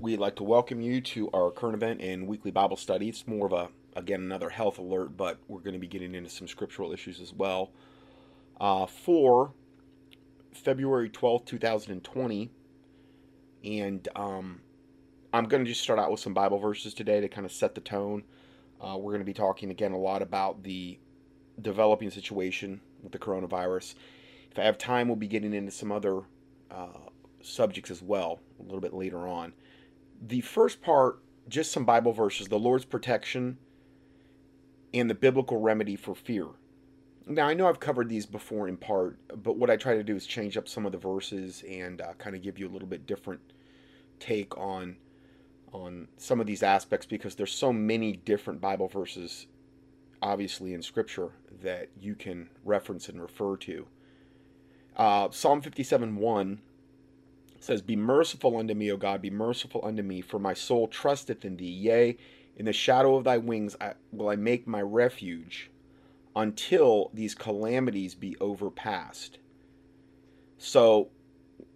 we'd like to welcome you to our current event and weekly Bible study. It's more of a, again, another health alert, but we're going to be getting into some scriptural issues as well. Uh, for February 12th, 2020, and um, I'm going to just start out with some Bible verses today to kind of set the tone. Uh, we're going to be talking again a lot about the developing situation with the coronavirus. If I have time, we'll be getting into some other uh, subjects as well a little bit later on. The first part, just some Bible verses the Lord's protection and the biblical remedy for fear. Now, I know I've covered these before in part, but what I try to do is change up some of the verses and uh, kind of give you a little bit different take on on some of these aspects because there's so many different Bible verses obviously in scripture that you can reference and refer to. Uh, Psalm 57 1 says, Be merciful unto me, O God, be merciful unto me, for my soul trusteth in thee. Yea, in the shadow of thy wings I, will I make my refuge until these calamities be overpassed. So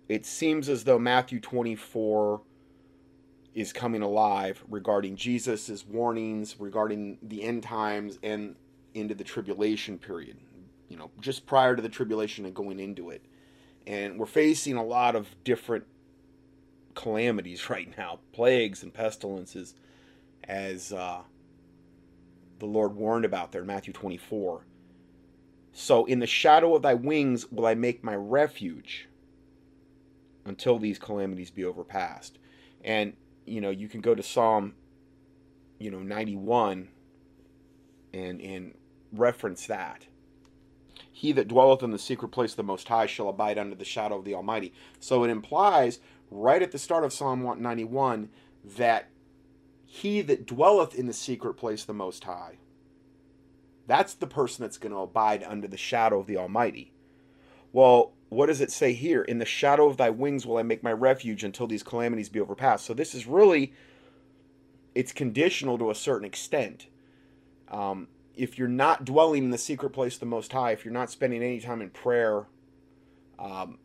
it seems as though Matthew 24 is coming alive regarding Jesus' warnings regarding the end times and into the tribulation period, you know, just prior to the tribulation and going into it. And we're facing a lot of different calamities right now, plagues and pestilences, as uh, the Lord warned about there in Matthew 24. So, in the shadow of thy wings will I make my refuge until these calamities be overpassed. And, you know, you can go to Psalm, you know, 91 and, and reference that. He that dwelleth in the secret place of the Most High shall abide under the shadow of the Almighty. So it implies right at the start of Psalm 191 that he that dwelleth in the secret place of the Most High, that's the person that's going to abide under the shadow of the Almighty. Well, what does it say here? In the shadow of thy wings will I make my refuge until these calamities be overpassed. So this is really, it's conditional to a certain extent. Um, if you're not dwelling in the secret place of the Most High, if you're not spending any time in prayer, um,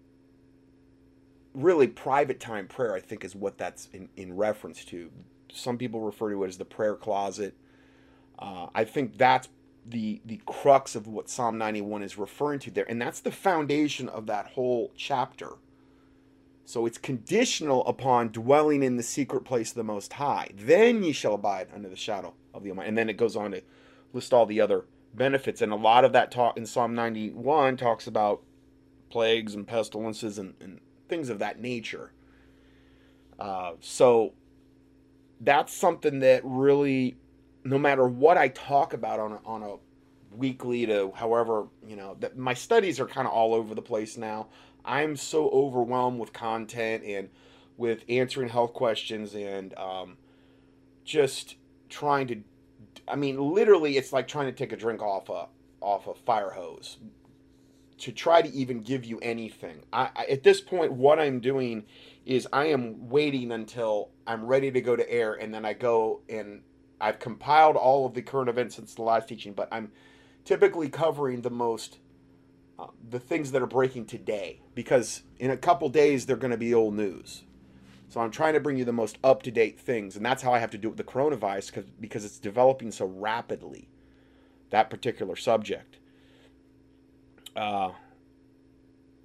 really private time prayer, I think, is what that's in, in reference to. Some people refer to it as the prayer closet. Uh, I think that's the the crux of what Psalm 91 is referring to there, and that's the foundation of that whole chapter. So it's conditional upon dwelling in the secret place of the Most High. Then ye shall abide under the shadow of the Almighty. And then it goes on to list all the other benefits, and a lot of that talk in Psalm 91 talks about plagues and pestilences and, and things of that nature. Uh, so that's something that really, no matter what I talk about on a, on a weekly to however, you know, that my studies are kind of all over the place now. I'm so overwhelmed with content and with answering health questions and um, just trying to. I mean, literally, it's like trying to take a drink off a off a fire hose to try to even give you anything. I, I, at this point, what I'm doing is I am waiting until I'm ready to go to air, and then I go and I've compiled all of the current events since the last teaching, but I'm typically covering the most uh, the things that are breaking today because in a couple days they're going to be old news. So I'm trying to bring you the most up to date things, and that's how I have to do it with the coronavirus because because it's developing so rapidly. That particular subject. Uh,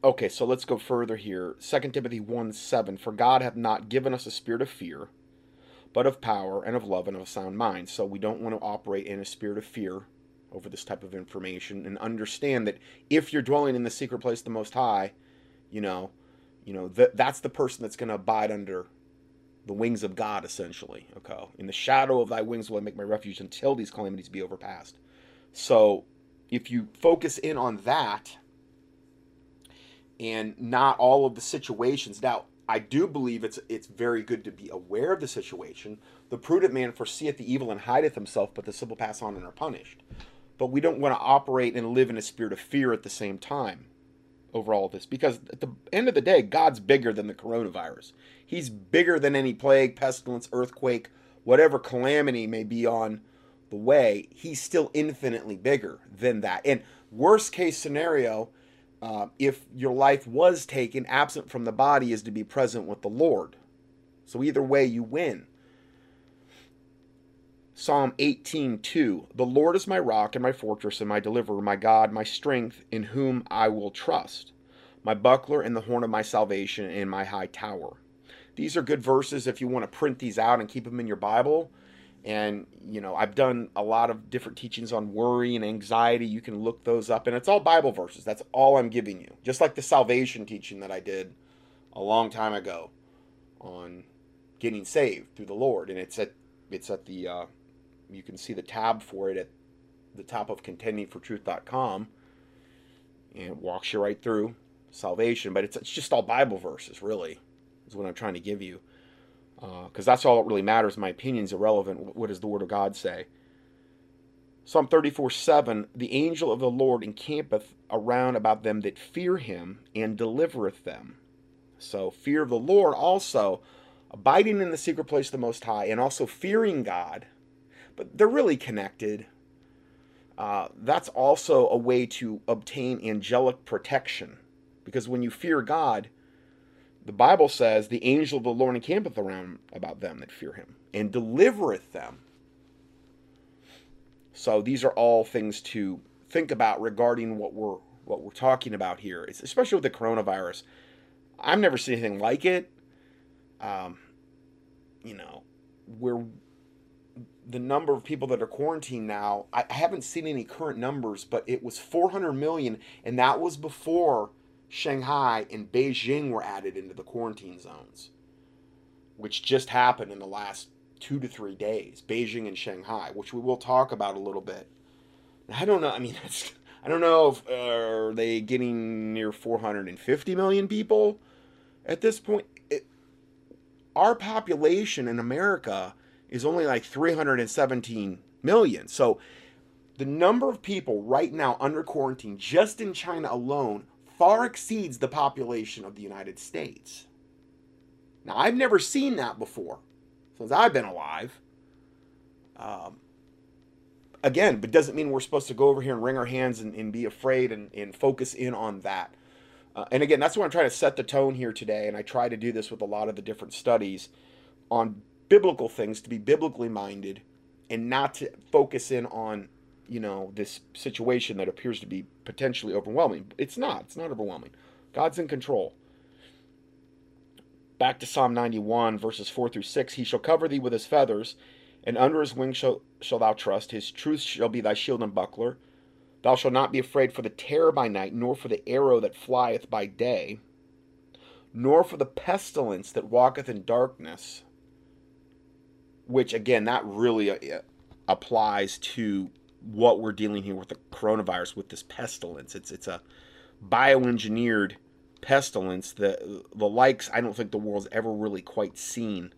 okay, so let's go further here. 2 Timothy 1 7 For God hath not given us a spirit of fear, but of power and of love and of a sound mind. So we don't want to operate in a spirit of fear over this type of information and understand that if you're dwelling in the secret place of the most high, you know, you know, that that's the person that's going to abide under the wings of God essentially, okay? In the shadow of thy wings will I make my refuge until these calamities be overpassed. So, if you focus in on that and not all of the situations. Now, I do believe it's it's very good to be aware of the situation. The prudent man foreseeth the evil and hideth himself, but the simple pass on and are punished. But we don't want to operate and live in a spirit of fear at the same time over all this because at the end of the day, God's bigger than the coronavirus. He's bigger than any plague, pestilence, earthquake, whatever calamity may be on the way. He's still infinitely bigger than that. And worst case scenario, uh, if your life was taken absent from the body, is to be present with the Lord. So either way, you win. Psalm 18:2 The Lord is my rock and my fortress and my deliverer, my God, my strength, in whom I will trust, my buckler and the horn of my salvation and my high tower. These are good verses if you want to print these out and keep them in your Bible. And, you know, I've done a lot of different teachings on worry and anxiety. You can look those up, and it's all Bible verses. That's all I'm giving you. Just like the salvation teaching that I did a long time ago on getting saved through the Lord. And it's at it's at the uh, you can see the tab for it at the top of contendingfortruth.com and it walks you right through salvation. But it's, it's just all Bible verses, really, is what I'm trying to give you. Because uh, that's all that really matters. My opinion is irrelevant. What does the Word of God say? Psalm 34 7 The angel of the Lord encampeth around about them that fear him and delivereth them. So, fear of the Lord also, abiding in the secret place of the Most High, and also fearing God but they're really connected. Uh, that's also a way to obtain angelic protection. Because when you fear God, the Bible says, the angel of the Lord encampeth around about them that fear him and delivereth them. So these are all things to think about regarding what we're what we're talking about here. It's especially with the coronavirus. I've never seen anything like it. Um, you know, we're the number of people that are quarantined now, I haven't seen any current numbers, but it was 400 million, and that was before Shanghai and Beijing were added into the quarantine zones, which just happened in the last two to three days. Beijing and Shanghai, which we will talk about a little bit. I don't know. I mean, I don't know if uh, are they getting near 450 million people at this point. It, our population in America is only like 317 million. So the number of people right now under quarantine just in China alone far exceeds the population of the United States. Now, I've never seen that before since I've been alive. Um, again, but doesn't mean we're supposed to go over here and wring our hands and, and be afraid and, and, focus in on that. Uh, and again, that's why I'm trying to set the tone here today. And I try to do this with a lot of the different studies on biblical things, to be biblically minded, and not to focus in on, you know, this situation that appears to be potentially overwhelming. It's not. It's not overwhelming. God's in control. Back to Psalm 91, verses 4 through 6. He shall cover thee with his feathers, and under his wings shall, shall thou trust. His truth shall be thy shield and buckler. Thou shalt not be afraid for the terror by night, nor for the arrow that flieth by day, nor for the pestilence that walketh in darkness, which again, that really uh, applies to what we're dealing here with the coronavirus, with this pestilence. It's it's a bioengineered pestilence. The the likes I don't think the world's ever really quite seen.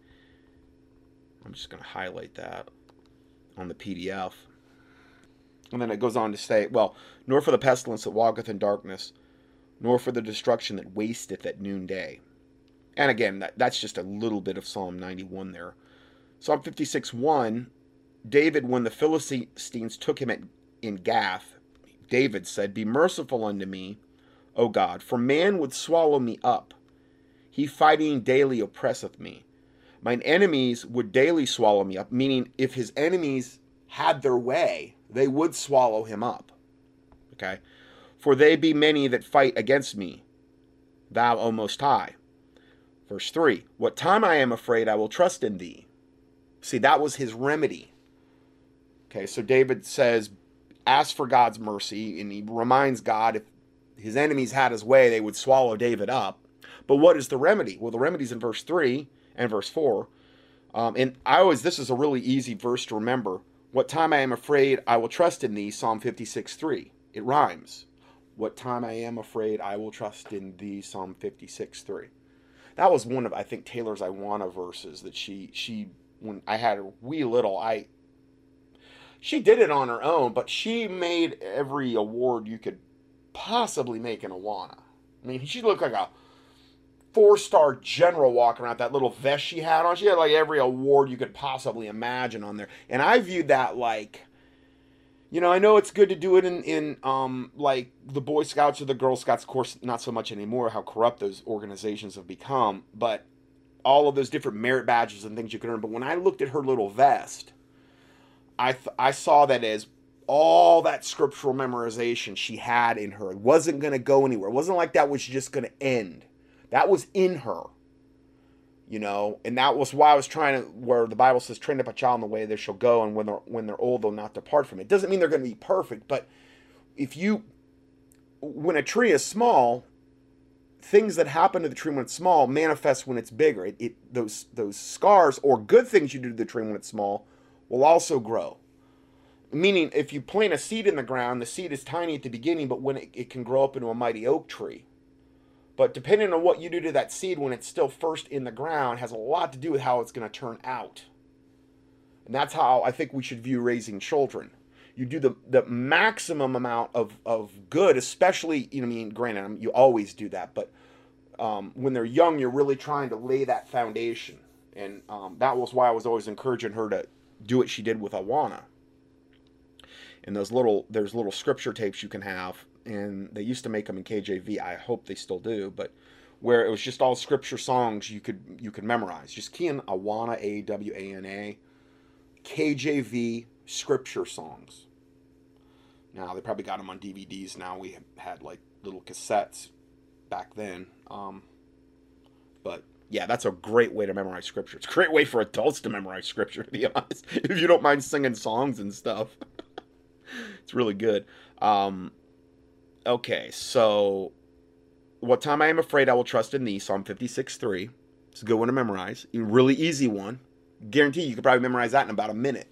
I'm just going to highlight that on the PDF. And then it goes on to say, well, nor for the pestilence that walketh in darkness, nor for the destruction that wasteth at noonday. And again, that, that's just a little bit of Psalm 91 there. Psalm 56 1 David, when the Philistines took him at, in Gath, David said, Be merciful unto me, O God, for man would swallow me up. He fighting daily oppresseth me. Mine enemies would daily swallow me up, meaning if his enemies had their way, they would swallow him up. Okay? For they be many that fight against me, thou, O Most High. Verse 3 What time I am afraid, I will trust in thee. See, that was his remedy. Okay, so David says, ask for God's mercy, and he reminds God if his enemies had his way, they would swallow David up. But what is the remedy? Well, the remedy's in verse 3 and verse 4. Um, and I always, this is a really easy verse to remember. What time I am afraid, I will trust in thee, Psalm 56 3. It rhymes. What time I am afraid, I will trust in thee, Psalm 56 3. That was one of, I think, Taylor's Awana verses that she she when I had her wee little, I she did it on her own, but she made every award you could possibly make in Awana. I mean, she looked like a four star general walking around that little vest she had on. She had like every award you could possibly imagine on there. And I viewed that like, you know, I know it's good to do it in, in um, like the Boy Scouts or the Girl Scouts, of course, not so much anymore, how corrupt those organizations have become. But all of those different merit badges and things you can earn. But when I looked at her little vest, I th- I saw that as all that scriptural memorization she had in her. Wasn't going to go anywhere. It wasn't like that was just going to end. That was in her. You know, and that was why I was trying to where the Bible says train up a child in the way they shall go and when they're when they're old they'll not depart from it doesn't mean they're going to be perfect, but if you when a tree is small, things that happen to the tree when it's small manifest when it's bigger. It, it those those scars or good things you do to the tree when it's small will also grow. Meaning, if you plant a seed in the ground, the seed is tiny at the beginning, but when it, it can grow up into a mighty oak tree. But depending on what you do to that seed when it's still first in the ground, has a lot to do with how it's going to turn out. And that's how I think we should view raising children. You do the, the maximum amount of, of good, especially, you know, I mean, granted, you always do that, but um, when they're young, you're really trying to lay that foundation. And um, that was why I was always encouraging her to do what she did with Awana. And those little, there's little scripture tapes you can have, and they used to make them in KJV. I hope they still do, but where it was just all scripture songs you could you could memorize. Just key in Awana A W A N A, KJV scripture songs. Now they probably got them on DVDs. Now we had like little cassettes back then. Um, but yeah, that's a great way to memorize scripture. It's a great way for adults to memorize scripture, to be honest. If you don't mind singing songs and stuff, it's really good. Um, okay, so what time I am afraid I will trust in thee, Psalm 56 3. It's a good one to memorize. A really easy one. Guarantee you could probably memorize that in about a minute.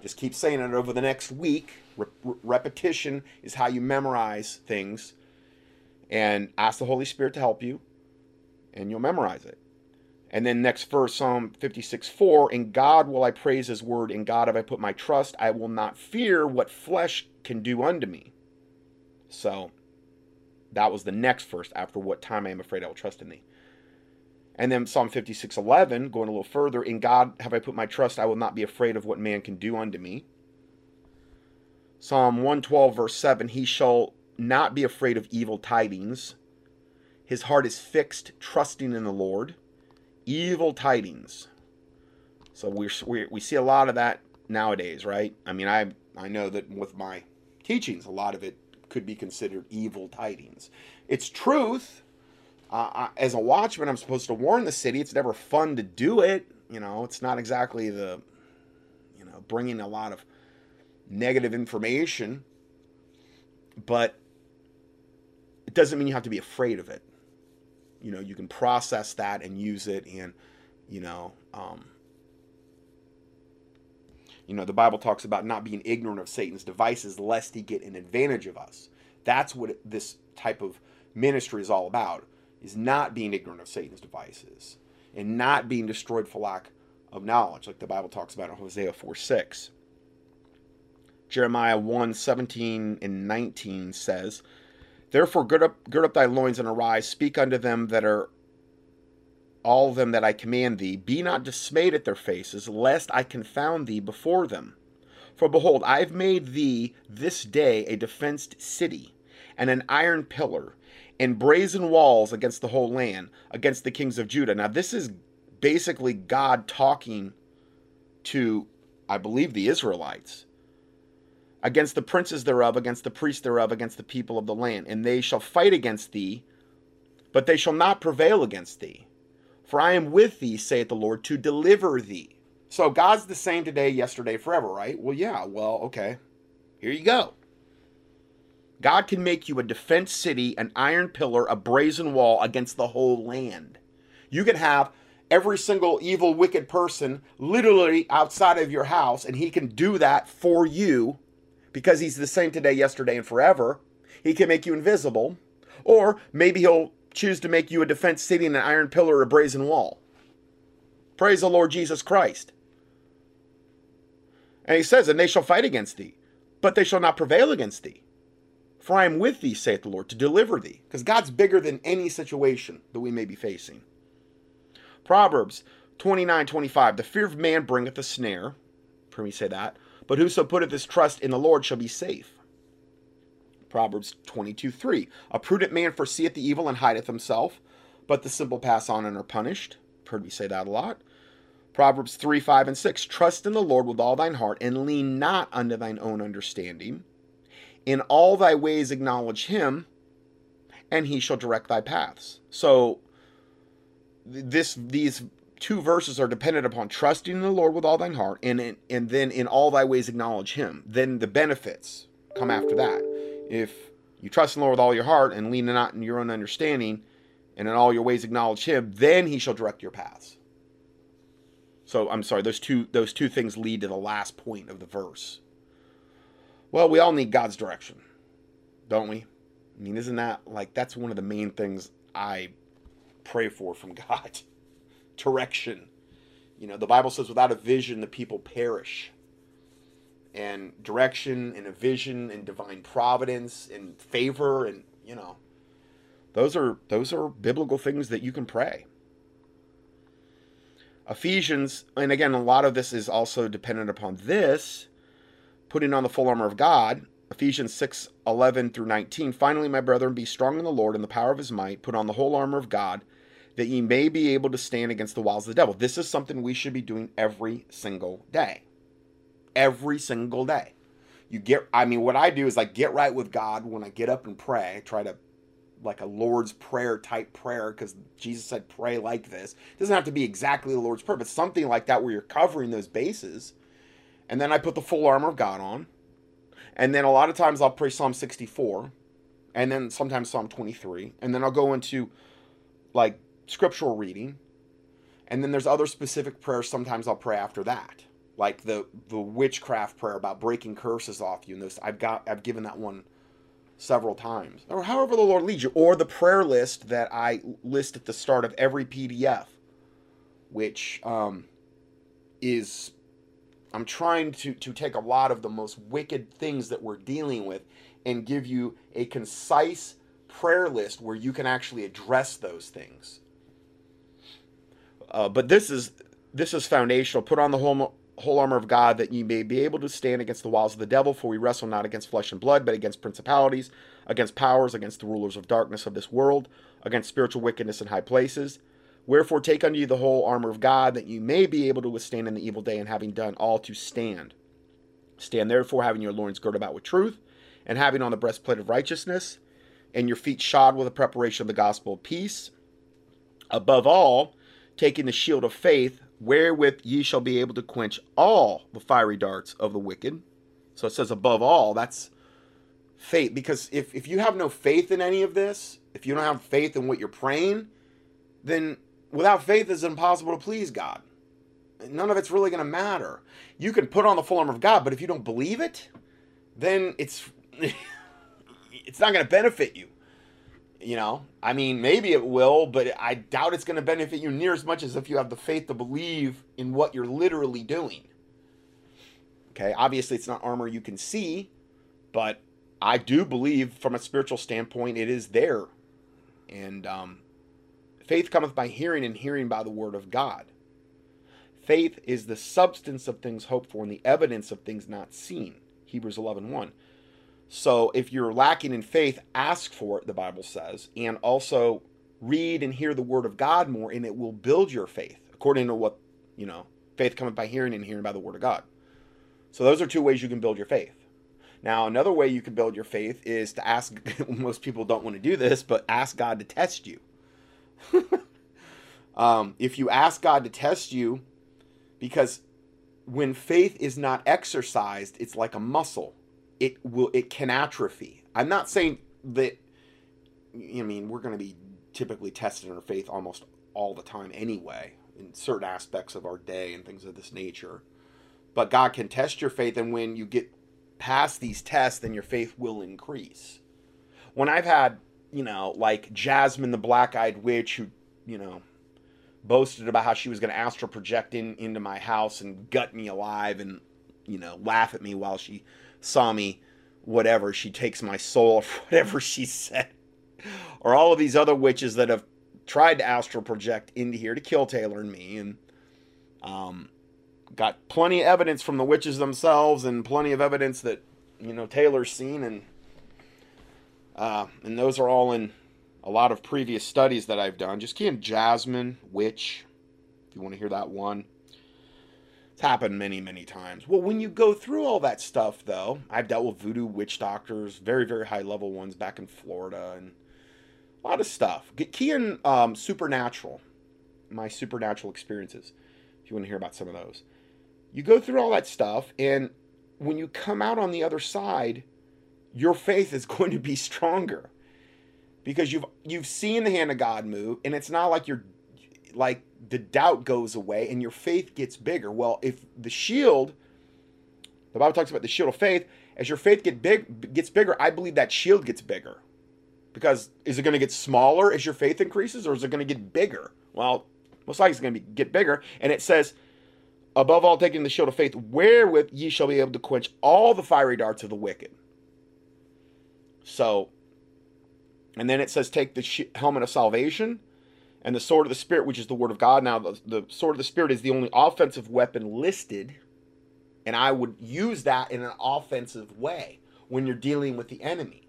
Just keep saying it over the next week. Re- repetition is how you memorize things. And ask the Holy Spirit to help you and you'll memorize it. And then next verse, Psalm 56 4 In God will I praise his word, in God have I put my trust. I will not fear what flesh can do unto me. So that was the next verse after what time I am afraid I will trust in thee. And then Psalm 56 11, going a little further, In God have I put my trust, I will not be afraid of what man can do unto me. Psalm 112, verse 7, He shall not be afraid of evil tidings his heart is fixed, trusting in the Lord. Evil tidings. So we we we see a lot of that nowadays, right? I mean, I I know that with my teachings, a lot of it could be considered evil tidings. It's truth. Uh, I, as a watchman, I'm supposed to warn the city. It's never fun to do it. You know, it's not exactly the, you know, bringing a lot of negative information, but it doesn't mean you have to be afraid of it. You know you can process that and use it and you know um, you know the bible talks about not being ignorant of satan's devices lest he get an advantage of us. That's what this type of ministry is all about is not being ignorant of satan's devices and not being destroyed for lack of knowledge like the bible talks about in hosea 4 6 jeremiah 1 17 and 19 says Therefore, gird up, gird up thy loins and arise. Speak unto them that are all them that I command thee. Be not dismayed at their faces, lest I confound thee before them. For behold, I have made thee this day a defenced city, and an iron pillar, and brazen walls against the whole land, against the kings of Judah. Now, this is basically God talking to, I believe, the Israelites against the princes thereof, against the priests thereof, against the people of the land. And they shall fight against thee, but they shall not prevail against thee. For I am with thee, saith the Lord, to deliver thee. So God's the same today, yesterday, forever, right? Well, yeah, well, okay. Here you go. God can make you a defense city, an iron pillar, a brazen wall against the whole land. You can have every single evil, wicked person literally outside of your house, and He can do that for you because he's the same today, yesterday, and forever. He can make you invisible. Or maybe he'll choose to make you a defense city in an iron pillar or a brazen wall. Praise the Lord Jesus Christ. And he says, And they shall fight against thee, but they shall not prevail against thee. For I am with thee, saith the Lord, to deliver thee. Because God's bigger than any situation that we may be facing. Proverbs 29 25. The fear of man bringeth a snare. For me say that. But whoso putteth his trust in the Lord shall be safe. Proverbs 22 3. A prudent man foreseeth the evil and hideth himself, but the simple pass on and are punished. heard me say that a lot. Proverbs 3, 5, and 6. Trust in the Lord with all thine heart, and lean not unto thine own understanding. In all thy ways acknowledge him, and he shall direct thy paths. So this these two verses are dependent upon trusting in the Lord with all thine heart, and and then in all thy ways acknowledge him. Then the benefits come after that. If you trust in the Lord with all your heart and lean not in your own understanding, and in all your ways acknowledge him, then he shall direct your paths. So I'm sorry, those two those two things lead to the last point of the verse. Well, we all need God's direction, don't we? I mean, isn't that like that's one of the main things I pray for from God? Direction. You know, the Bible says without a vision the people perish. And direction and a vision and divine providence and favor and, you know, those are those are biblical things that you can pray. Ephesians, and again, a lot of this is also dependent upon this, putting on the full armor of God. Ephesians 6 11 through 19. Finally, my brethren, be strong in the Lord and the power of his might. Put on the whole armor of God, that ye may be able to stand against the wiles of the devil. This is something we should be doing every single day. Every single day. You get, I mean, what I do is like get right with God when I get up and pray. I try to like a Lord's Prayer type prayer because Jesus said pray like this. It doesn't have to be exactly the Lord's Prayer, but something like that where you're covering those bases. And then I put the full armor of God on. And then a lot of times I'll pray Psalm 64 and then sometimes Psalm 23. And then I'll go into like scriptural reading. And then there's other specific prayers sometimes I'll pray after that. Like the the witchcraft prayer about breaking curses off you and those I've got I've given that one several times, or however the Lord leads you, or the prayer list that I list at the start of every PDF, which um, is I'm trying to to take a lot of the most wicked things that we're dealing with and give you a concise prayer list where you can actually address those things. Uh, but this is this is foundational. Put on the whole whole armor of God that ye may be able to stand against the wiles of the devil, for we wrestle not against flesh and blood, but against principalities, against powers, against the rulers of darkness of this world, against spiritual wickedness in high places. Wherefore take unto you the whole armor of God, that you may be able to withstand in the evil day, and having done all to stand. Stand therefore, having your loins girt about with truth, and having on the breastplate of righteousness, and your feet shod with the preparation of the gospel of peace. Above all, taking the shield of faith, wherewith ye shall be able to quench all the fiery darts of the wicked. So it says above all, that's faith. Because if, if you have no faith in any of this, if you don't have faith in what you're praying, then without faith it's impossible to please God. None of it's really going to matter. You can put on the full armor of God, but if you don't believe it, then it's it's not going to benefit you. You know, I mean, maybe it will, but I doubt it's going to benefit you near as much as if you have the faith to believe in what you're literally doing. Okay, obviously, it's not armor you can see, but I do believe from a spiritual standpoint it is there. And um, faith cometh by hearing, and hearing by the word of God. Faith is the substance of things hoped for and the evidence of things not seen. Hebrews 11 1. So if you're lacking in faith, ask for it, the Bible says, and also read and hear the word of God more, and it will build your faith, according to what, you know, faith cometh by hearing and hearing by the word of God. So those are two ways you can build your faith. Now, another way you can build your faith is to ask, most people don't want to do this, but ask God to test you. um, if you ask God to test you, because when faith is not exercised, it's like a muscle it will it can atrophy. I'm not saying that I mean we're going to be typically tested in our faith almost all the time anyway in certain aspects of our day and things of this nature. But God can test your faith and when you get past these tests then your faith will increase. When I've had, you know, like Jasmine the black-eyed witch who, you know, boasted about how she was going to astral project in, into my house and gut me alive and you know laugh at me while she saw me, whatever, she takes my soul, whatever she said. Or all of these other witches that have tried to astral project into here to kill Taylor and me, and um, got plenty of evidence from the witches themselves, and plenty of evidence that you know Taylor's seen, and uh, and those are all in a lot of previous studies that I've done. Just in Jasmine witch, if you want to hear that one. It's happened many, many times. Well, when you go through all that stuff, though, I've dealt with voodoo witch doctors, very, very high level ones back in Florida, and a lot of stuff. Get key in um, supernatural, my supernatural experiences, if you want to hear about some of those. You go through all that stuff, and when you come out on the other side, your faith is going to be stronger because you've you've seen the hand of God move, and it's not like you're like the doubt goes away and your faith gets bigger. Well, if the shield, the Bible talks about the shield of faith, as your faith get big gets bigger, I believe that shield gets bigger. Because is it going to get smaller as your faith increases, or is it going to get bigger? Well, most likely it's going to get bigger. And it says, above all, taking the shield of faith, wherewith ye shall be able to quench all the fiery darts of the wicked. So, and then it says, take the sh- helmet of salvation and the sword of the Spirit, which is the Word of God. Now, the, the sword of the Spirit is the only offensive weapon listed, and I would use that in an offensive way when you're dealing with the enemy.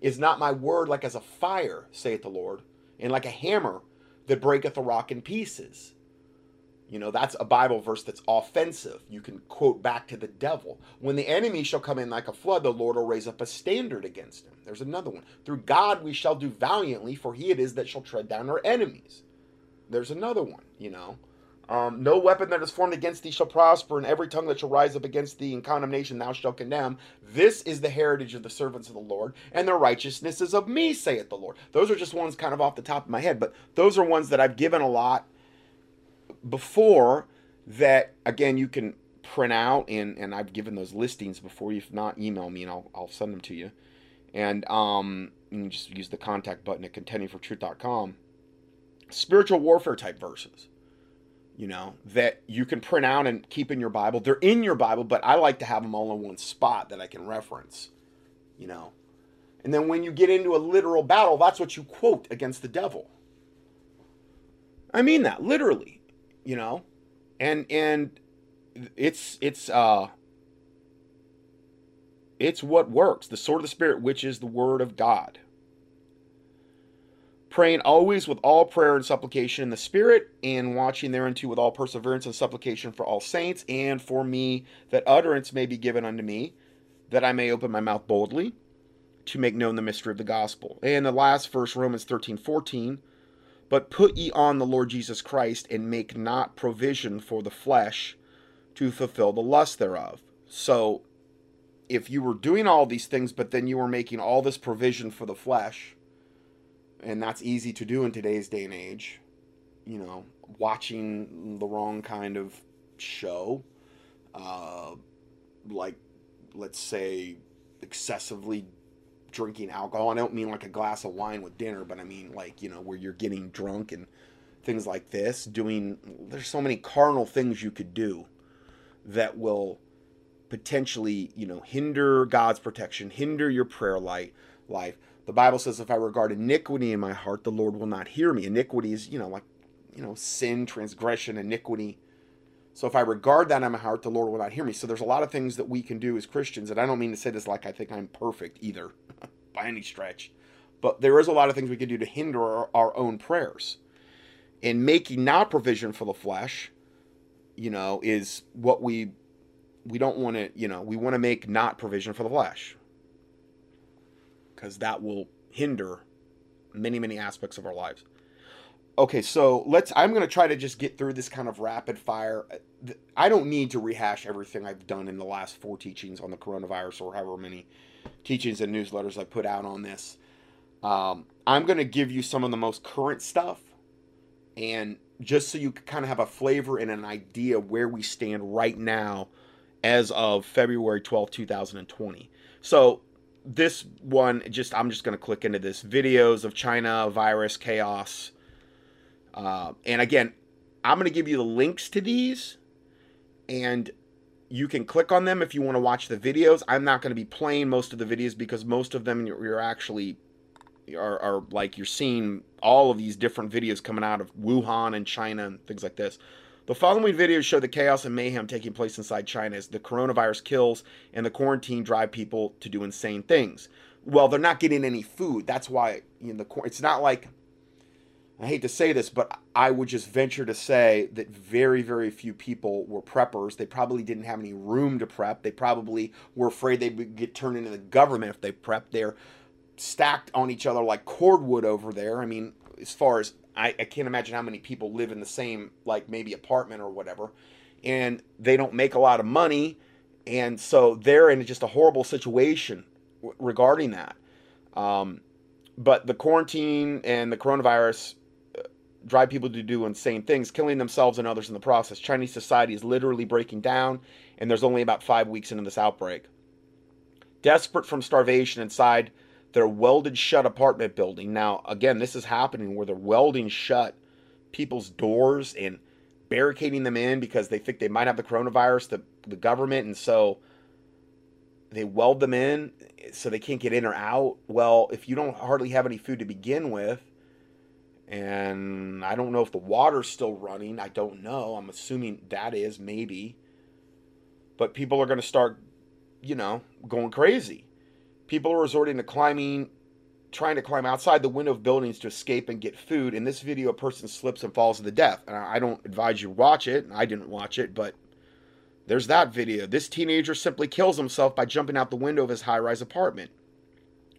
Is not my word like as a fire, saith the Lord, and like a hammer that breaketh a rock in pieces? You know, that's a Bible verse that's offensive. You can quote back to the devil. When the enemy shall come in like a flood, the Lord will raise up a standard against him. There's another one. Through God we shall do valiantly, for he it is that shall tread down our enemies. There's another one, you know. Um, no weapon that is formed against thee shall prosper, and every tongue that shall rise up against thee in condemnation thou shalt condemn. This is the heritage of the servants of the Lord, and their righteousness is of me, saith the Lord. Those are just ones kind of off the top of my head, but those are ones that I've given a lot before that, again, you can print out, and, and I've given those listings before. If not, email me and I'll, I'll send them to you and um, you just use the contact button at contendingfortruth.com. Spiritual warfare type verses, you know, that you can print out and keep in your Bible. They're in your Bible, but I like to have them all in one spot that I can reference, you know. And then when you get into a literal battle, that's what you quote against the devil. I mean that literally, you know, and and it's it's uh it's what works. The sword of the Spirit, which is the word of God. Praying always with all prayer and supplication in the Spirit, and watching thereunto with all perseverance and supplication for all saints, and for me, that utterance may be given unto me, that I may open my mouth boldly to make known the mystery of the gospel. And the last verse, Romans 13 14. But put ye on the Lord Jesus Christ, and make not provision for the flesh to fulfill the lust thereof. So if you were doing all these things, but then you were making all this provision for the flesh, and that's easy to do in today's day and age, you know, watching the wrong kind of show, uh, like, let's say, excessively drinking alcohol. I don't mean like a glass of wine with dinner, but I mean like, you know, where you're getting drunk and things like this, doing, there's so many carnal things you could do that will potentially, you know, hinder God's protection, hinder your prayer light life. The Bible says, if I regard iniquity in my heart, the Lord will not hear me. Iniquity is, you know, like, you know, sin, transgression, iniquity. So if I regard that in my heart, the Lord will not hear me. So there's a lot of things that we can do as Christians, and I don't mean to say this like I think I'm perfect either, by any stretch. But there is a lot of things we can do to hinder our, our own prayers. And making not provision for the flesh, you know, is what we we don't want to, you know, we want to make not provision for the flesh because that will hinder many, many aspects of our lives. Okay, so let's. I'm going to try to just get through this kind of rapid fire. I don't need to rehash everything I've done in the last four teachings on the coronavirus or however many teachings and newsletters I put out on this. Um, I'm going to give you some of the most current stuff and just so you kind of have a flavor and an idea where we stand right now as of February 12, 2020. So this one, just I'm just going to click into this videos of China virus chaos. Uh, and again, I'm going to give you the links to these, and you can click on them if you want to watch the videos. I'm not going to be playing most of the videos because most of them you're, you're actually are, are like you're seeing all of these different videos coming out of Wuhan and China and things like this. The following videos show the chaos and mayhem taking place inside China as the coronavirus kills and the quarantine drive people to do insane things. Well, they're not getting any food. That's why know, the it's not like I hate to say this, but I would just venture to say that very, very few people were preppers. They probably didn't have any room to prep. They probably were afraid they would get turned into the government if they prepped. They're stacked on each other like cordwood over there. I mean, as far as I, I can't imagine how many people live in the same, like maybe apartment or whatever, and they don't make a lot of money. And so they're in just a horrible situation regarding that. Um, but the quarantine and the coronavirus drive people to do insane things, killing themselves and others in the process. Chinese society is literally breaking down, and there's only about five weeks into this outbreak. Desperate from starvation inside their welded shut apartment building. Now, again, this is happening where they're welding shut people's doors and barricading them in because they think they might have the coronavirus, the, the government, and so they weld them in so they can't get in or out. Well, if you don't hardly have any food to begin with, and I don't know if the water's still running. I don't know. I'm assuming that is maybe. But people are going to start, you know, going crazy. People are resorting to climbing, trying to climb outside the window of buildings to escape and get food. In this video, a person slips and falls to the death. And I don't advise you watch it. I didn't watch it, but there's that video. This teenager simply kills himself by jumping out the window of his high rise apartment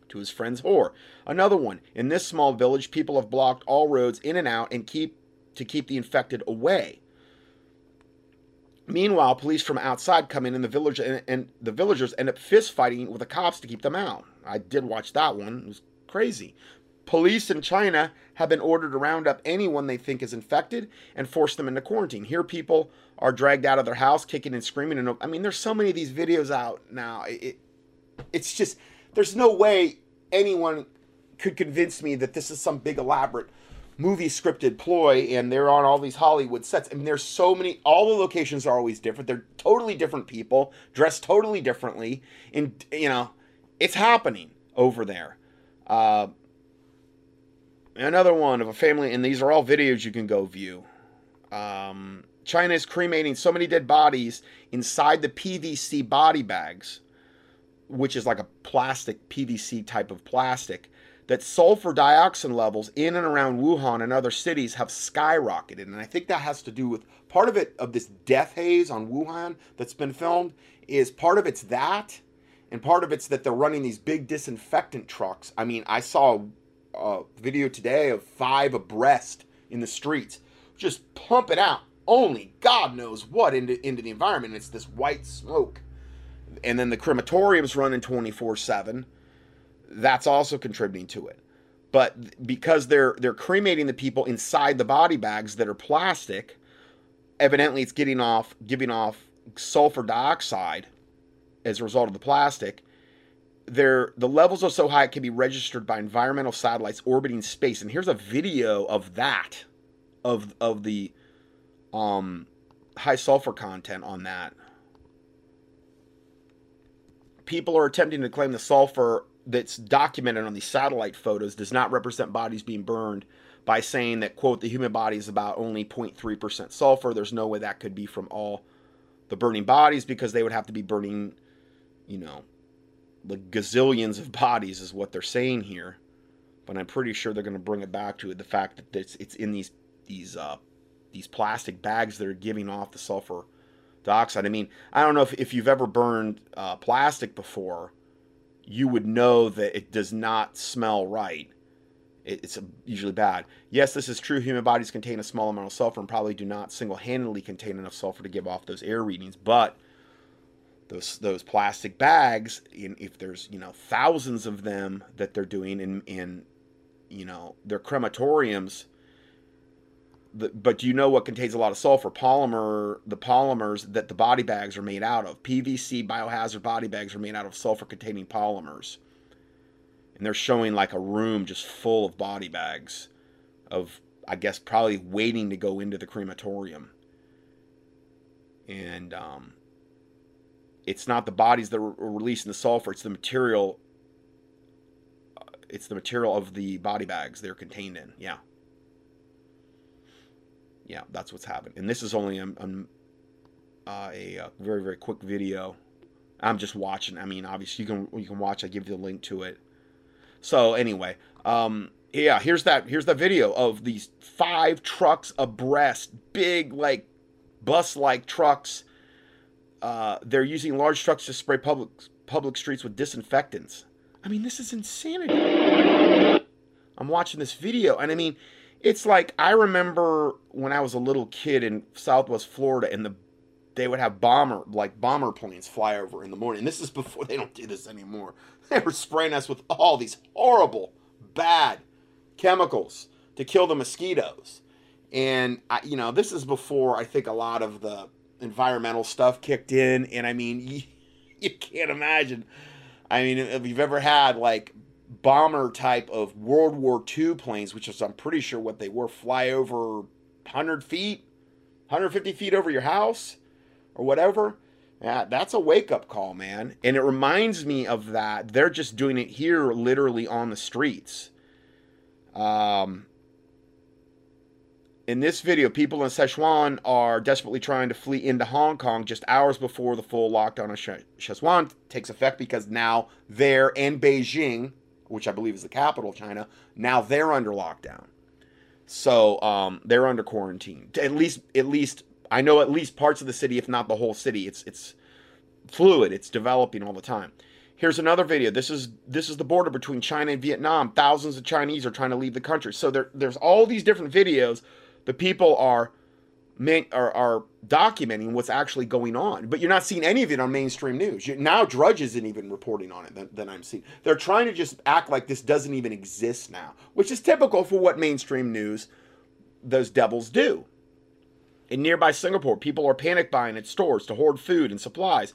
to his friend's whore. Another one. In this small village, people have blocked all roads in and out and keep to keep the infected away. Meanwhile, police from outside come in, and the village and, and the villagers end up fist fighting with the cops to keep them out. I did watch that one; it was crazy. Police in China have been ordered to round up anyone they think is infected and force them into quarantine. Here, people are dragged out of their house, kicking and screaming. And I mean, there's so many of these videos out now. It, it's just there's no way anyone could convince me that this is some big elaborate movie scripted ploy and they're on all these Hollywood sets. I mean, there's so many, all the locations are always different. They're totally different people, dressed totally differently. And, you know, it's happening over there. Uh, another one of a family, and these are all videos you can go view. Um, China is cremating so many dead bodies inside the PVC body bags which is like a plastic PVC type of plastic, that sulfur dioxide levels in and around Wuhan and other cities have skyrocketed. And I think that has to do with part of it of this death haze on Wuhan that's been filmed is part of it's that and part of it's that they're running these big disinfectant trucks. I mean, I saw a video today of five abreast in the streets just pumping out only God knows what into into the environment. It's this white smoke and then the crematorium's running 24 7 that's also contributing to it. But because they're they're cremating the people inside the body bags that are plastic evidently it's getting off giving off sulfur dioxide as a result of the plastic. They're, the levels are so high it can be registered by environmental satellites orbiting space. And here's a video of that of of the um high sulfur content on that people are attempting to claim the sulfur that's documented on these satellite photos does not represent bodies being burned by saying that quote the human body is about only 0.3% sulfur. There's no way that could be from all the burning bodies because they would have to be burning you know the gazillions of bodies is what they're saying here. But i'm pretty sure they're going to bring it back to the fact that it's, it's in these these uh, these plastic bags that are giving off the sulfur dioxide. I mean, I don't know if, if you've ever burned uh, plastic before, you would know that it does not smell right. It, it's usually bad. Yes, this is true. Human bodies contain a small amount of sulfur and probably do not single handedly contain enough sulfur to give off those air readings. But those those plastic bags, if there's you know thousands of them that they're doing in in you know their crematoriums the, but you know what contains a lot of sulfur? Polymer, the polymers that the body bags are made out of. PVC biohazard body bags are made out of sulfur containing polymers. And they're showing like a room just full of body bags of, I guess, probably waiting to go into the crematorium. And um, it's not the bodies that are releasing the sulfur, it's the material. Uh, it's the material of the body bags they're contained in. Yeah yeah, that's what's happening. And this is only a, a, uh, a, a very very quick video. I'm just watching. I mean, obviously you can you can watch. I give you the link to it. So anyway, um, yeah, here's that. Here's the video of these five trucks abreast, big like bus-like trucks. Uh, they're using large trucks to spray public public streets with disinfectants. I mean, this is insanity. I'm watching this video, and I mean, it's like I remember when I was a little kid in Southwest Florida, and the they would have bomber like bomber planes fly over in the morning. And this is before they don't do this anymore. They were spraying us with all these horrible, bad chemicals to kill the mosquitoes. And I, you know, this is before I think a lot of the environmental stuff kicked in. And I mean, you, you can't imagine. I mean, if you've ever had like bomber type of World War II planes, which is I'm pretty sure what they were, fly over 100 feet, 150 feet over your house or whatever. Yeah, that's a wake up call, man. And it reminds me of that. They're just doing it here, literally on the streets. Um, in this video, people in Sichuan are desperately trying to flee into Hong Kong just hours before the full lockdown of Sichuan takes effect because now there and Beijing, which I believe is the capital of China, now they're under lockdown. So um, they're under quarantine. At least, at least I know at least parts of the city, if not the whole city. It's it's fluid. It's developing all the time. Here's another video. This is this is the border between China and Vietnam. Thousands of Chinese are trying to leave the country. So there, there's all these different videos. The people are, are are documenting what's actually going on, but you're not seeing any of it on mainstream news. You, now Drudge isn't even reporting on it than, than I'm seeing. They're trying to just act like this doesn't even exist now, which is typical for what mainstream news those devils do. In nearby Singapore, people are panic buying at stores to hoard food and supplies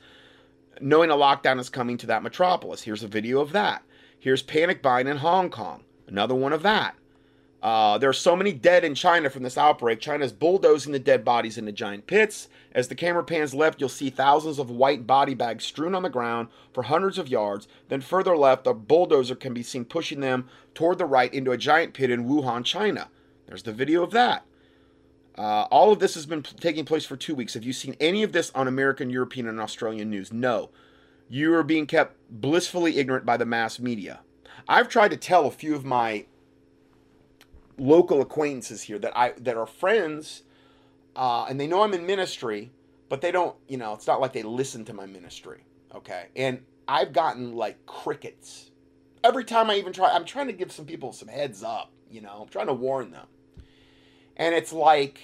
knowing a lockdown is coming to that metropolis. Here's a video of that. Here's panic buying in Hong Kong. Another one of that. Uh, there are so many dead in China from this outbreak. China is bulldozing the dead bodies into giant pits. As the camera pans left, you'll see thousands of white body bags strewn on the ground for hundreds of yards. Then further left, a bulldozer can be seen pushing them toward the right into a giant pit in Wuhan, China. There's the video of that. Uh, all of this has been taking place for two weeks. Have you seen any of this on American, European, and Australian news? No. You are being kept blissfully ignorant by the mass media. I've tried to tell a few of my local acquaintances here that I that are friends, uh, and they know I'm in ministry, but they don't. You know, it's not like they listen to my ministry. Okay, and I've gotten like crickets every time I even try. I'm trying to give some people some heads up. You know, I'm trying to warn them and it's like,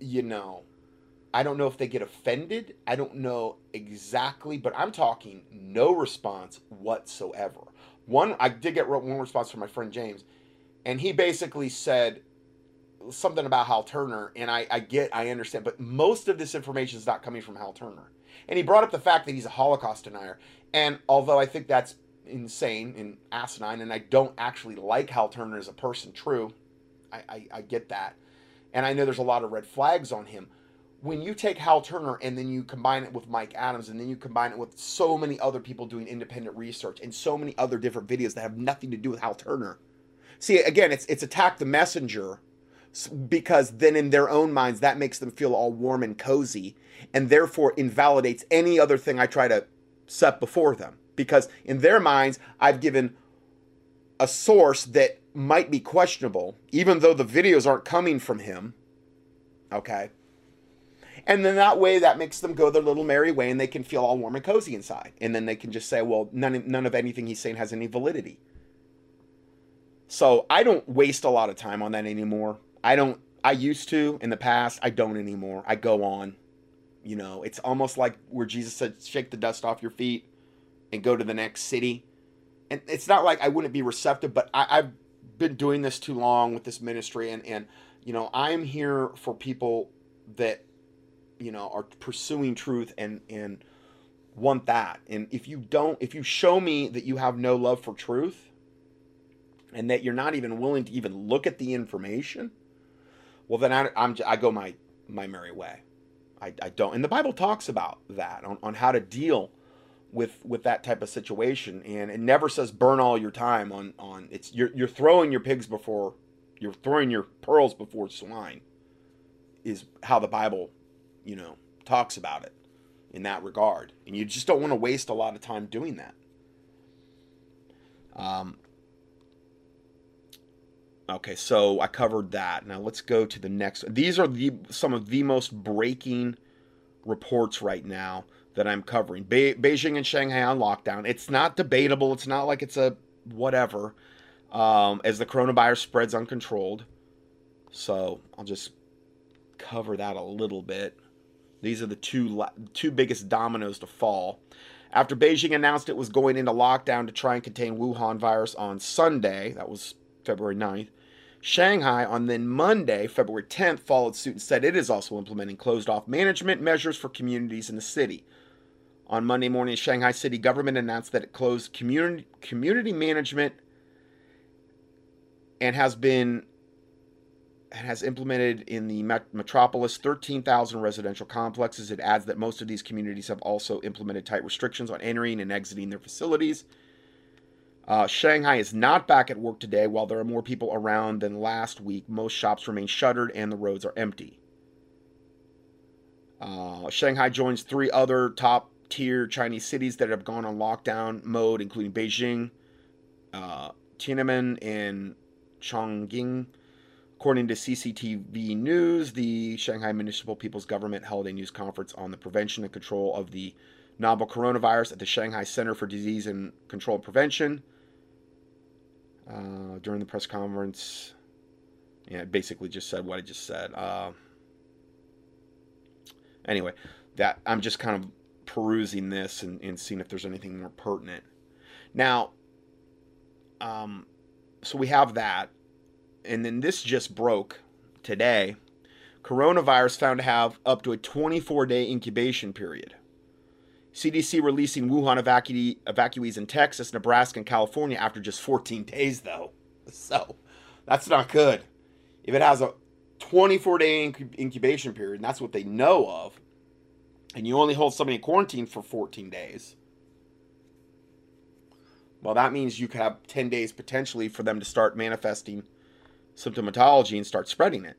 you know, I don't know if they get offended. I don't know exactly, but I'm talking no response whatsoever. One, I did get one response from my friend James, and he basically said something about Hal Turner, and I, I get, I understand, but most of this information is not coming from Hal Turner. And he brought up the fact that he's a Holocaust denier, and although I think that's insane and asinine, and I don't actually like Hal Turner as a person, true, I, I, I get that. And I know there's a lot of red flags on him. When you take Hal Turner and then you combine it with Mike Adams and then you combine it with so many other people doing independent research and so many other different videos that have nothing to do with Hal Turner. See, again, it's it's attack the messenger because then in their own minds that makes them feel all warm and cozy and therefore invalidates any other thing I try to set before them because in their minds I've given a source that might be questionable, even though the videos aren't coming from him. Okay. And then that way, that makes them go their little merry way and they can feel all warm and cozy inside. And then they can just say, well, none, none of anything he's saying has any validity. So I don't waste a lot of time on that anymore. I don't, I used to in the past. I don't anymore. I go on. You know, it's almost like where Jesus said, shake the dust off your feet and go to the next city. And it's not like I wouldn't be receptive, but I, I've been doing this too long with this ministry and and you know i'm here for people that you know are pursuing truth and and want that and if you don't if you show me that you have no love for truth and that you're not even willing to even look at the information well then I, i'm i go my my merry way. I, I don't and the bible talks about that on, on how to deal with with that type of situation and it never says burn all your time on on it's you're you're throwing your pigs before you're throwing your pearls before swine is how the bible you know talks about it in that regard and you just don't want to waste a lot of time doing that. Um Okay, so I covered that. Now let's go to the next. These are the some of the most breaking reports right now that I'm covering. Be- Beijing and Shanghai on lockdown. It's not debatable. It's not like it's a whatever. Um, as the coronavirus spreads uncontrolled. So I'll just cover that a little bit. These are the two two biggest dominoes to fall. After Beijing announced it was going into lockdown to try and contain Wuhan virus on Sunday, that was February 9th, Shanghai on then Monday, February 10th, followed suit and said it is also implementing closed off management measures for communities in the city. On Monday morning, Shanghai city government announced that it closed community community management and has been has implemented in the metropolis 13,000 residential complexes. It adds that most of these communities have also implemented tight restrictions on entering and exiting their facilities. Uh, Shanghai is not back at work today. While there are more people around than last week, most shops remain shuttered and the roads are empty. Uh, Shanghai joins three other top tier Chinese cities that have gone on lockdown mode, including Beijing, uh, Tiananmen, and Chongqing. According to CCTV News, the Shanghai Municipal People's Government held a news conference on the prevention and control of the novel coronavirus at the Shanghai Center for Disease and Control and Prevention. Uh, during the press conference, yeah, basically just said what I just said. Uh, anyway, that I'm just kind of perusing this and, and seeing if there's anything more pertinent. Now, um, so we have that and then this just broke today. Coronavirus found to have up to a 24 day incubation period. CDC releasing Wuhan evacu- evacuees in Texas, Nebraska, and California after just 14 days, though. So that's not good. If it has a 24 day inc- incubation period, and that's what they know of, and you only hold somebody in quarantine for 14 days, well, that means you could have 10 days potentially for them to start manifesting symptomatology and start spreading it.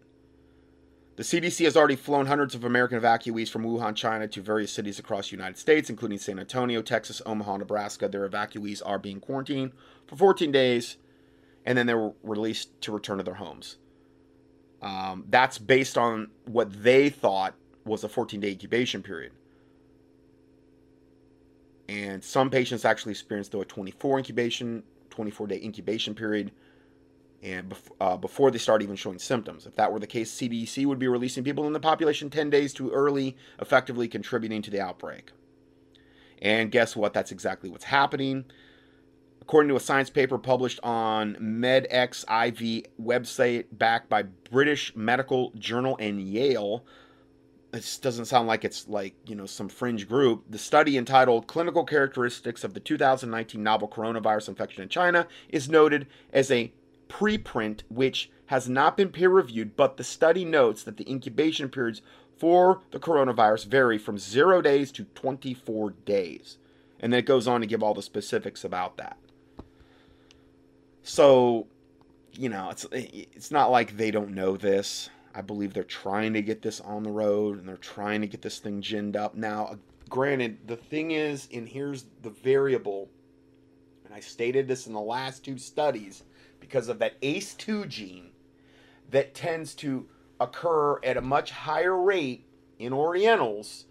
The CDC has already flown hundreds of American evacuees from Wuhan, China to various cities across the United States, including San Antonio, Texas, Omaha, Nebraska. Their evacuees are being quarantined for 14 days, and then they're released to return to their homes. Um, that's based on what they thought was a 14 day incubation period. And some patients actually experienced though a 24 incubation, 24 day incubation period and uh, before they start even showing symptoms. If that were the case, CDC would be releasing people in the population 10 days too early, effectively contributing to the outbreak. And guess what? That's exactly what's happening. According to a science paper published on medRxiv website backed by British Medical Journal and Yale, this doesn't sound like it's like, you know, some fringe group. The study entitled Clinical Characteristics of the 2019 Novel Coronavirus Infection in China is noted as a preprint, which has not been peer reviewed, but the study notes that the incubation periods for the coronavirus vary from zero days to 24 days. And then it goes on to give all the specifics about that. So, you know, it's it's not like they don't know this. I believe they're trying to get this on the road and they're trying to get this thing ginned up. Now, uh, granted, the thing is, and here's the variable, and I stated this in the last two studies because of that ACE2 gene that tends to occur at a much higher rate in Orientals.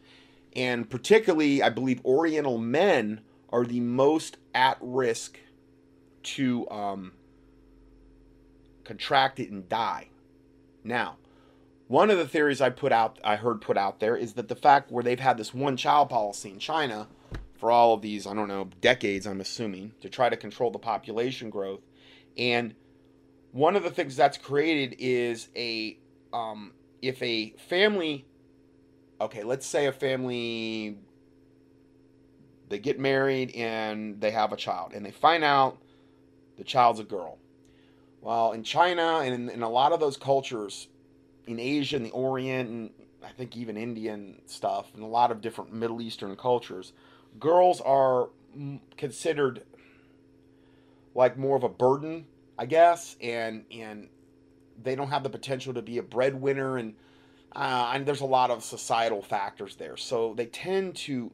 And particularly, I believe Oriental men are the most at risk to um, contract it and die. Now, one of the theories I put out, I heard put out there, is that the fact where they've had this one child policy in China for all of these, I don't know, decades, I'm assuming, to try to control the population growth, and one of the things that's created is a um, if a family, okay, let's say a family, they get married and they have a child, and they find out the child's a girl. Well, in China and in, in a lot of those cultures, in Asia and the Orient, and I think even Indian stuff, and a lot of different Middle Eastern cultures, girls are considered like more of a burden, I guess, and and they don't have the potential to be a breadwinner, and uh, and there's a lot of societal factors there. So they tend to,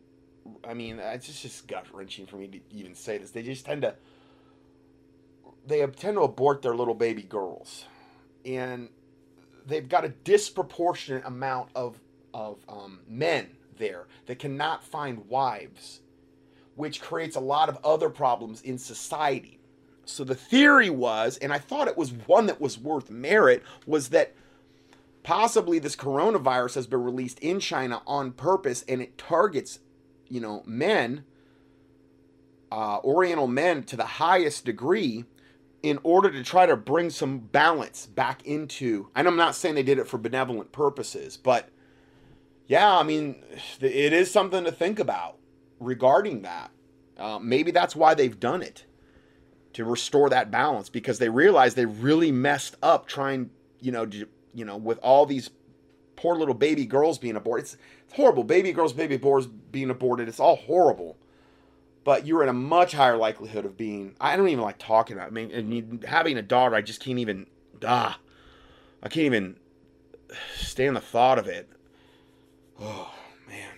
I mean, it's just, just gut wrenching for me to even say this. They just tend to they tend to abort their little baby girls, and they've got a disproportionate amount of of um, men there that cannot find wives, which creates a lot of other problems in society. So the theory was, and I thought it was one that was worth merit, was that possibly this coronavirus has been released in China on purpose and it targets, you know, men, uh, Oriental men to the highest degree in order to try to bring some balance back into. And I'm not saying they did it for benevolent purposes, but yeah, I mean, it is something to think about regarding that. Uh, maybe that's why they've done it to restore that balance because they realize they really messed up trying, you know, you know, with all these poor little baby girls being aborted. It's, it's horrible. Baby girls, baby boys being aborted. It's all horrible. But you're in a much higher likelihood of being. I don't even like talking about. It. I mean, and having a daughter, I just can't even. Ah, I can't even stand the thought of it. Oh, man.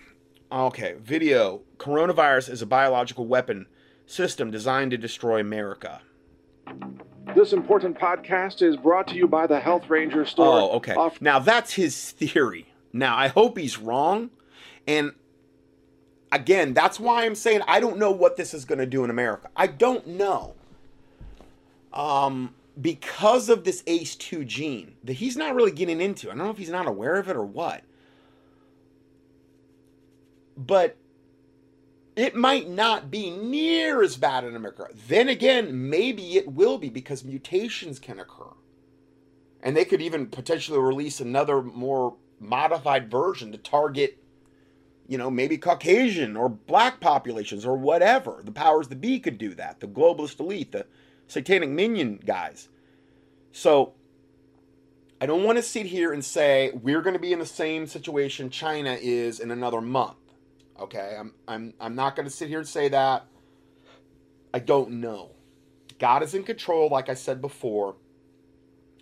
Okay, video. Coronavirus is a biological weapon system designed to destroy America. This important podcast is brought to you by the Health Ranger store. Oh, okay. Off- now that's his theory. Now I hope he's wrong. And again, that's why I'm saying I don't know what this is going to do in America. I don't know. Um, because of this ACE2 gene that he's not really getting into. I don't know if he's not aware of it or what but it might not be near as bad in America. Then again, maybe it will be because mutations can occur. And they could even potentially release another more modified version to target, you know, maybe Caucasian or black populations or whatever. The powers that be could do that. The globalist elite, the satanic minion guys. So I don't want to sit here and say we're going to be in the same situation China is in another month. Okay, I'm I'm I'm not going to sit here and say that. I don't know. God is in control, like I said before.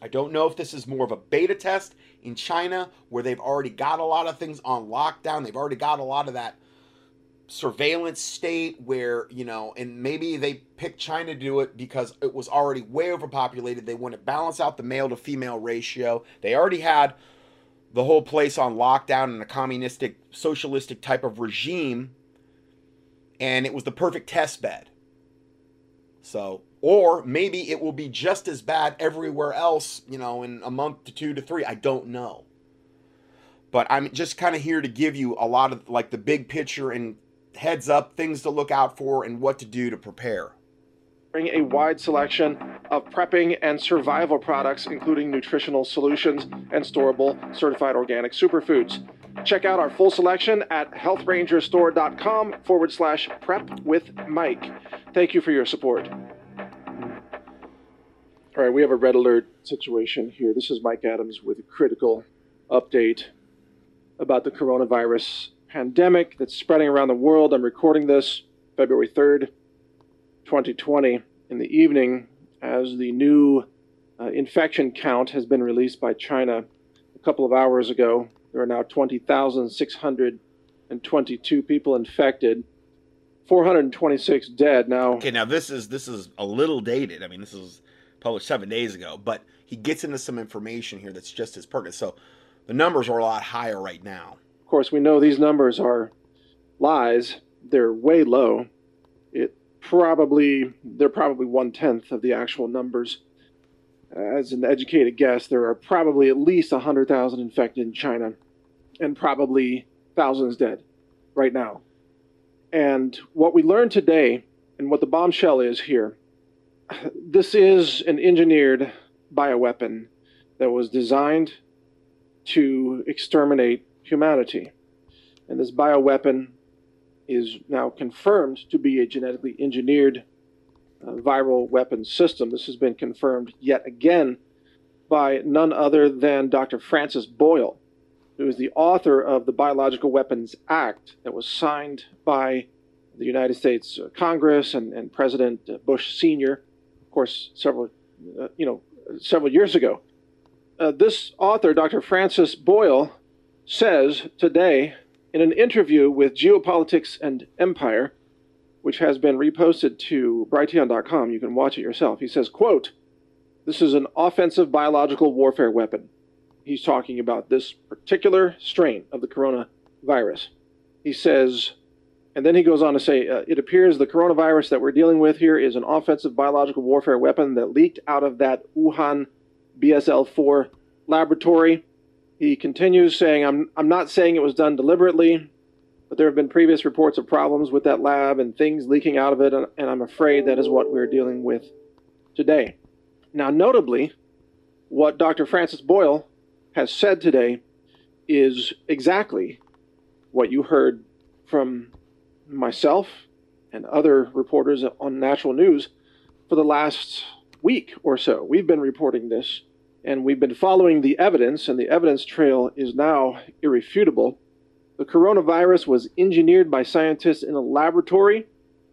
I don't know if this is more of a beta test in China where they've already got a lot of things on lockdown. They've already got a lot of that surveillance state where, you know, and maybe they picked China to do it because it was already way overpopulated. They want to balance out the male to female ratio. They already had the whole place on lockdown in a communistic, socialistic type of regime, and it was the perfect test bed. So, or maybe it will be just as bad everywhere else, you know, in a month to two to three. I don't know. But I'm just kind of here to give you a lot of like the big picture and heads up, things to look out for, and what to do to prepare a wide selection of prepping and survival products, including nutritional solutions and storable certified organic superfoods. Check out our full selection at healthrangerstore.com forward slash prep with Mike. Thank you for your support. All right, we have a red alert situation here. This is Mike Adams with a critical update about the coronavirus pandemic that's spreading around the world. I'm recording this February 3rd, 2020 in the evening as the new uh, infection count has been released by China a couple of hours ago. There are now 20,622 people infected, 426 dead. Now, okay, now this is this is a little dated. I mean, this is published seven days ago, but he gets into some information here that's just as pertinent. So the numbers are a lot higher right now. Of course, we know these numbers are lies. They're way low. Probably they're probably one tenth of the actual numbers. As an educated guess, there are probably at least hundred thousand infected in China, and probably thousands dead right now. And what we learned today, and what the bombshell is here, this is an engineered bioweapon that was designed to exterminate humanity. And this bioweapon is now confirmed to be a genetically engineered uh, viral weapon system. This has been confirmed yet again by none other than Dr. Francis Boyle, who is the author of the Biological Weapons Act that was signed by the United States uh, Congress and, and President Bush Sr., of course, several, uh, you know, several years ago. Uh, this author, Dr. Francis Boyle, says today in an interview with Geopolitics and Empire, which has been reposted to Brighteon.com. You can watch it yourself. He says, quote, this is an offensive biological warfare weapon. He's talking about this particular strain of the coronavirus. He says, and then he goes on to say, uh, it appears the coronavirus that we're dealing with here is an offensive biological warfare weapon that leaked out of that Wuhan BSL 4 laboratory. He continues saying, I'm, I'm not saying it was done deliberately, but there have been previous reports of problems with that lab and things leaking out of it, and, and I'm afraid that is what we're dealing with today. Now, notably, what Dr. Francis Boyle has said today is exactly what you heard from myself and other reporters on Natural News for the last week or so. We've been reporting this and we've been following the evidence, and the evidence trail is now irrefutable. The coronavirus was engineered by scientists in a laboratory,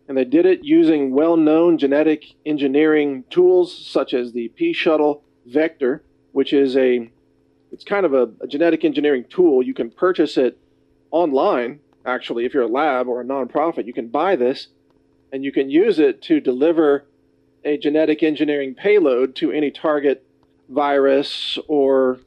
and they did it using well known genetic engineering tools such as the pShuttle vector, which is a it's kind of a, a genetic engineering tool. You can purchase it online, actually, if you're a lab or a nonprofit, you can buy this and you can use it to deliver a genetic engineering payload to any target virus or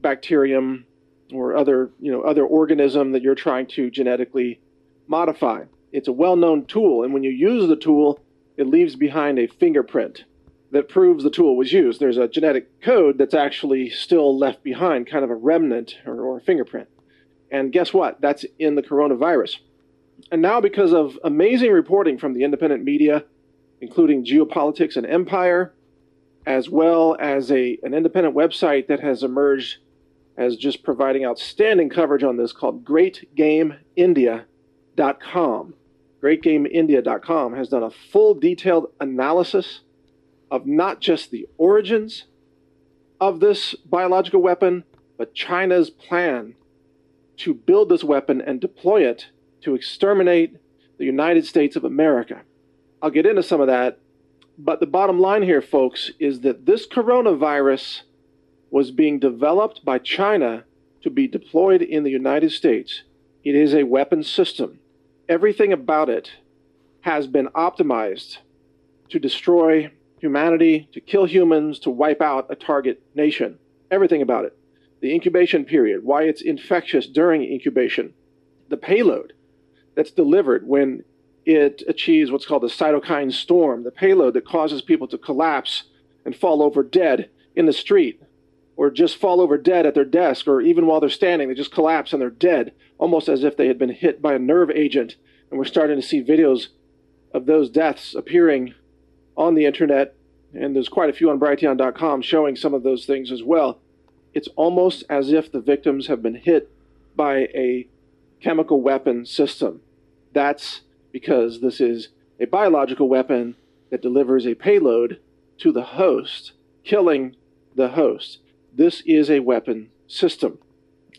bacterium or other, you know, other organism that you're trying to genetically modify. It's a well-known tool, and when you use the tool, it leaves behind a fingerprint that proves the tool was used. There's a genetic code that's actually still left behind, kind of a remnant or, or a fingerprint. And guess what? That's in the coronavirus. And now, because of amazing reporting from the independent media, including Geopolitics and Empire, as well as a, an independent website that has emerged as just providing outstanding coverage on this called GreatGameIndia.com. GreatGameIndia.com has done a full detailed analysis of not just the origins of this biological weapon, but China's plan to build this weapon and deploy it to exterminate the United States of America. I'll get into some of that but the bottom line here, folks, is that this coronavirus was being developed by China to be deployed in the United States. It is a weapon system. Everything about it has been optimized to destroy humanity, to kill humans, to wipe out a target nation. Everything about it. The incubation period, why it's infectious during incubation, the payload that's delivered when it achieves what's called the cytokine storm, the payload that causes people to collapse and fall over dead in the street, or just fall over dead at their desk, or even while they're standing, they just collapse and they're dead, almost as if they had been hit by a nerve agent. And we're starting to see videos of those deaths appearing on the internet, and there's quite a few on Brighteon.com showing some of those things as well. It's almost as if the victims have been hit by a chemical weapon system. That's because this is a biological weapon that delivers a payload to the host, killing the host. This is a weapon system,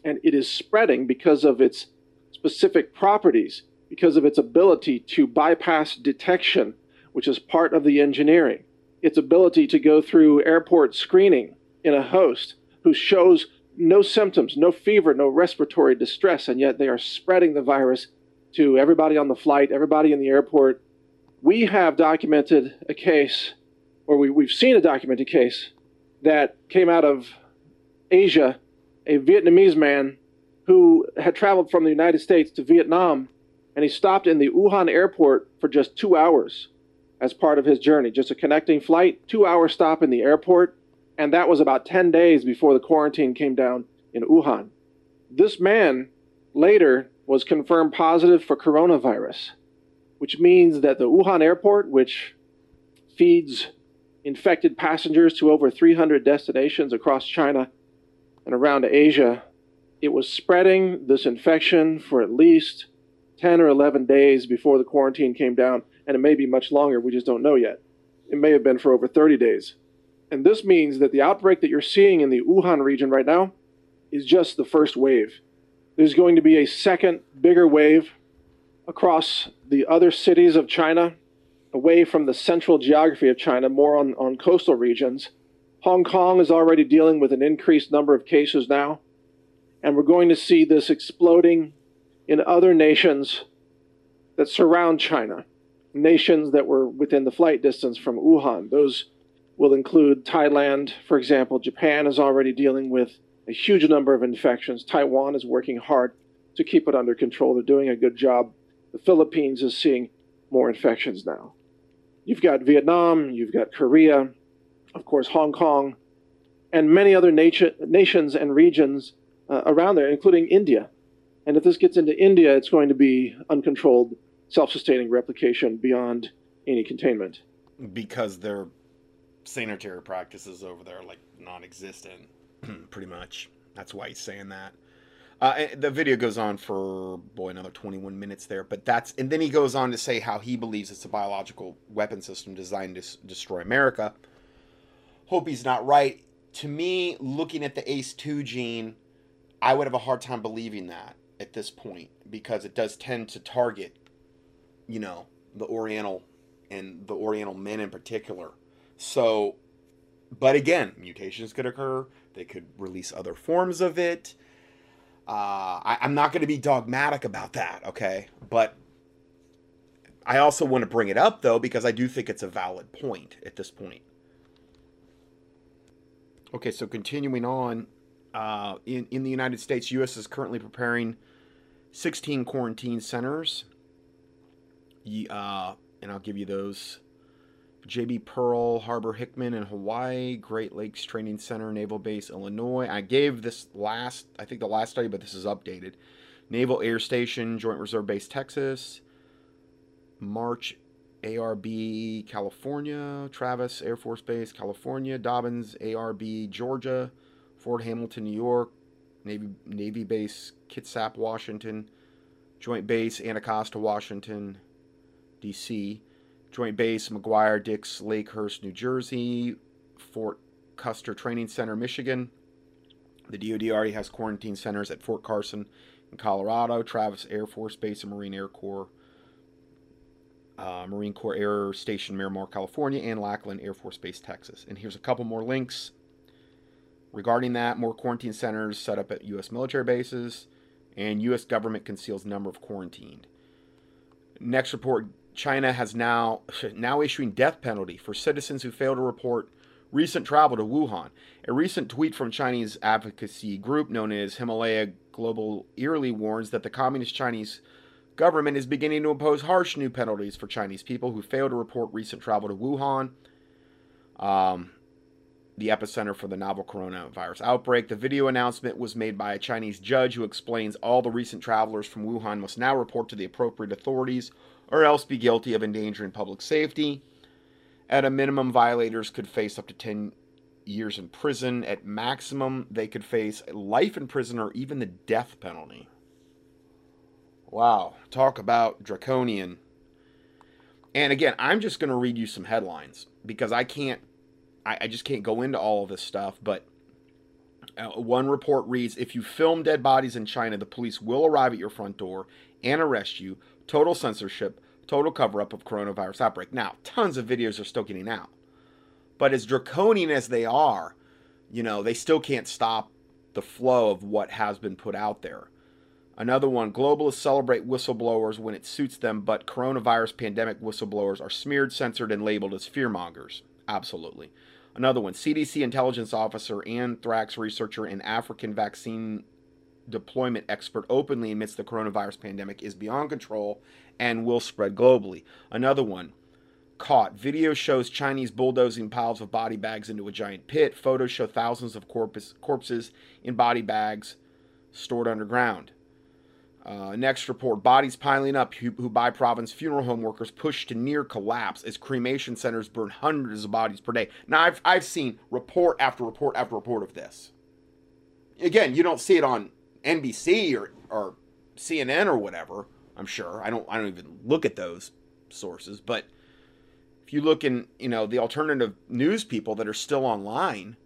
and it is spreading because of its specific properties, because of its ability to bypass detection, which is part of the engineering, its ability to go through airport screening in a host who shows no symptoms, no fever, no respiratory distress, and yet they are spreading the virus to everybody on the flight, everybody in the airport. We have documented a case, or we, we've seen a documented case that came out of Asia, a Vietnamese man who had traveled from the United States to Vietnam, and he stopped in the Wuhan airport for just two hours as part of his journey, just a connecting flight, two hour stop in the airport, and that was about 10 days before the quarantine came down in Wuhan. This man later was confirmed positive for coronavirus, which means that the Wuhan airport, which feeds infected passengers to over 300 destinations across China and around Asia, it was spreading this infection for at least 10 or 11 days before the quarantine came down, and it may be much longer, we just don't know yet. It may have been for over 30 days. And this means that the outbreak that you're seeing in the Wuhan region right now is just the first wave. There's going to be a second bigger wave across the other cities of China, away from the central geography of China, more on, on coastal regions. Hong Kong is already dealing with an increased number of cases now, and we're going to see this exploding in other nations that surround China. nations that were within the flight distance from Wuhan. Those will include Thailand, for example. Japan is already dealing with a huge number of infections. Taiwan is working hard to keep it under control. They're doing a good job. The Philippines is seeing more infections now. You've got Vietnam, you've got Korea, of course, Hong Kong, and many other nation, nations and regions uh, around there, including India. And if this gets into India, it's going to be uncontrolled, self sustaining replication beyond any containment. Because their sanitary practices over there are like non existent, pretty much. That's why he's saying that. Uh, the video goes on for boy another 21 minutes there, but that's and then he goes on to say how he believes it's a biological weapon system designed to destroy America. Hope he's not right. To me, looking at the ACE2 gene, I would have a hard time believing that at this point because it does tend to target, you know, the Oriental and the Oriental men in particular. So, but again, mutations could occur. They could release other forms of it. Uh, I, I'm not going to be dogmatic about that, okay? But I also want to bring it up though because I do think it's a valid point at this point. Okay, so continuing on, uh, in in the United States, U.S. is currently preparing 16 quarantine centers. Uh, and I'll give you those. JB Pearl, Harbor Hickam in Hawaii, Great Lakes Training Center, Naval Base, Illinois. I gave this last, I think the last study, but this is updated. Naval Air Station, Joint Reserve Base, Texas. March ARB, California. Travis Air Force Base, California. Dobbins ARB, Georgia. Fort Hamilton, New York. Navy, Navy Base, Kitsap, Washington. Joint Base, Anacostia, Washington, D.C. Joint Base, McGuire, Dix, Lakehurst, New Jersey, Fort Custer Training Center, Michigan. The DoD already has quarantine centers at Fort Carson in Colorado, Travis Air Force Base and Marine Air Corps, uh, Marine Corps Air Station, Miramar, California, and Lackland Air Force Base, Texas. And here's a couple more links regarding that. More quarantine centers set up at U.S. military bases, and U.S. government conceals number of quarantined. Next report China has now now issuing death penalty for citizens who fail to report recent travel to Wuhan. A recent tweet from Chinese advocacy group known as Himalaya Global Eerily warns that the communist Chinese government is beginning to impose harsh new penalties for Chinese people who fail to report recent travel to Wuhan. Um, the epicenter for the novel coronavirus outbreak. The video announcement was made by a Chinese judge who explains all the recent travelers from Wuhan must now report to the appropriate authorities or else be guilty of endangering public safety. At a minimum, violators could face up to 10 years in prison. At maximum, they could face life in prison or even the death penalty. Wow, talk about draconian. And again, I'm just going to read you some headlines because I can't, I, I just can't go into all of this stuff. But uh, one report reads If you film dead bodies in China, the police will arrive at your front door and arrest you total censorship, total cover up of coronavirus outbreak. Now, tons of videos are still getting out. But as draconian as they are, you know, they still can't stop the flow of what has been put out there. Another one globalists celebrate whistleblowers when it suits them, but coronavirus pandemic whistleblowers are smeared, censored, and labeled as fearmongers. Absolutely. Another one CDC intelligence officer, anthrax researcher, and African vaccine deployment expert openly admits the coronavirus pandemic is beyond control and will spread globally. Another one caught. Video shows Chinese bulldozing piles of body bags into a giant pit. Photos show thousands of corpus, corpses in body bags stored underground. Uh, next report bodies piling up. Hubei province funeral home workers pushed to near collapse as cremation centers burn hundreds of bodies per day. Now, I've, I've seen report after report after report of this. Again, you don't see it on NBC or, or CNN or whatever. I'm sure. I don't I don't even look at those sources, but if you look in, you know, the alternative news people that are still online,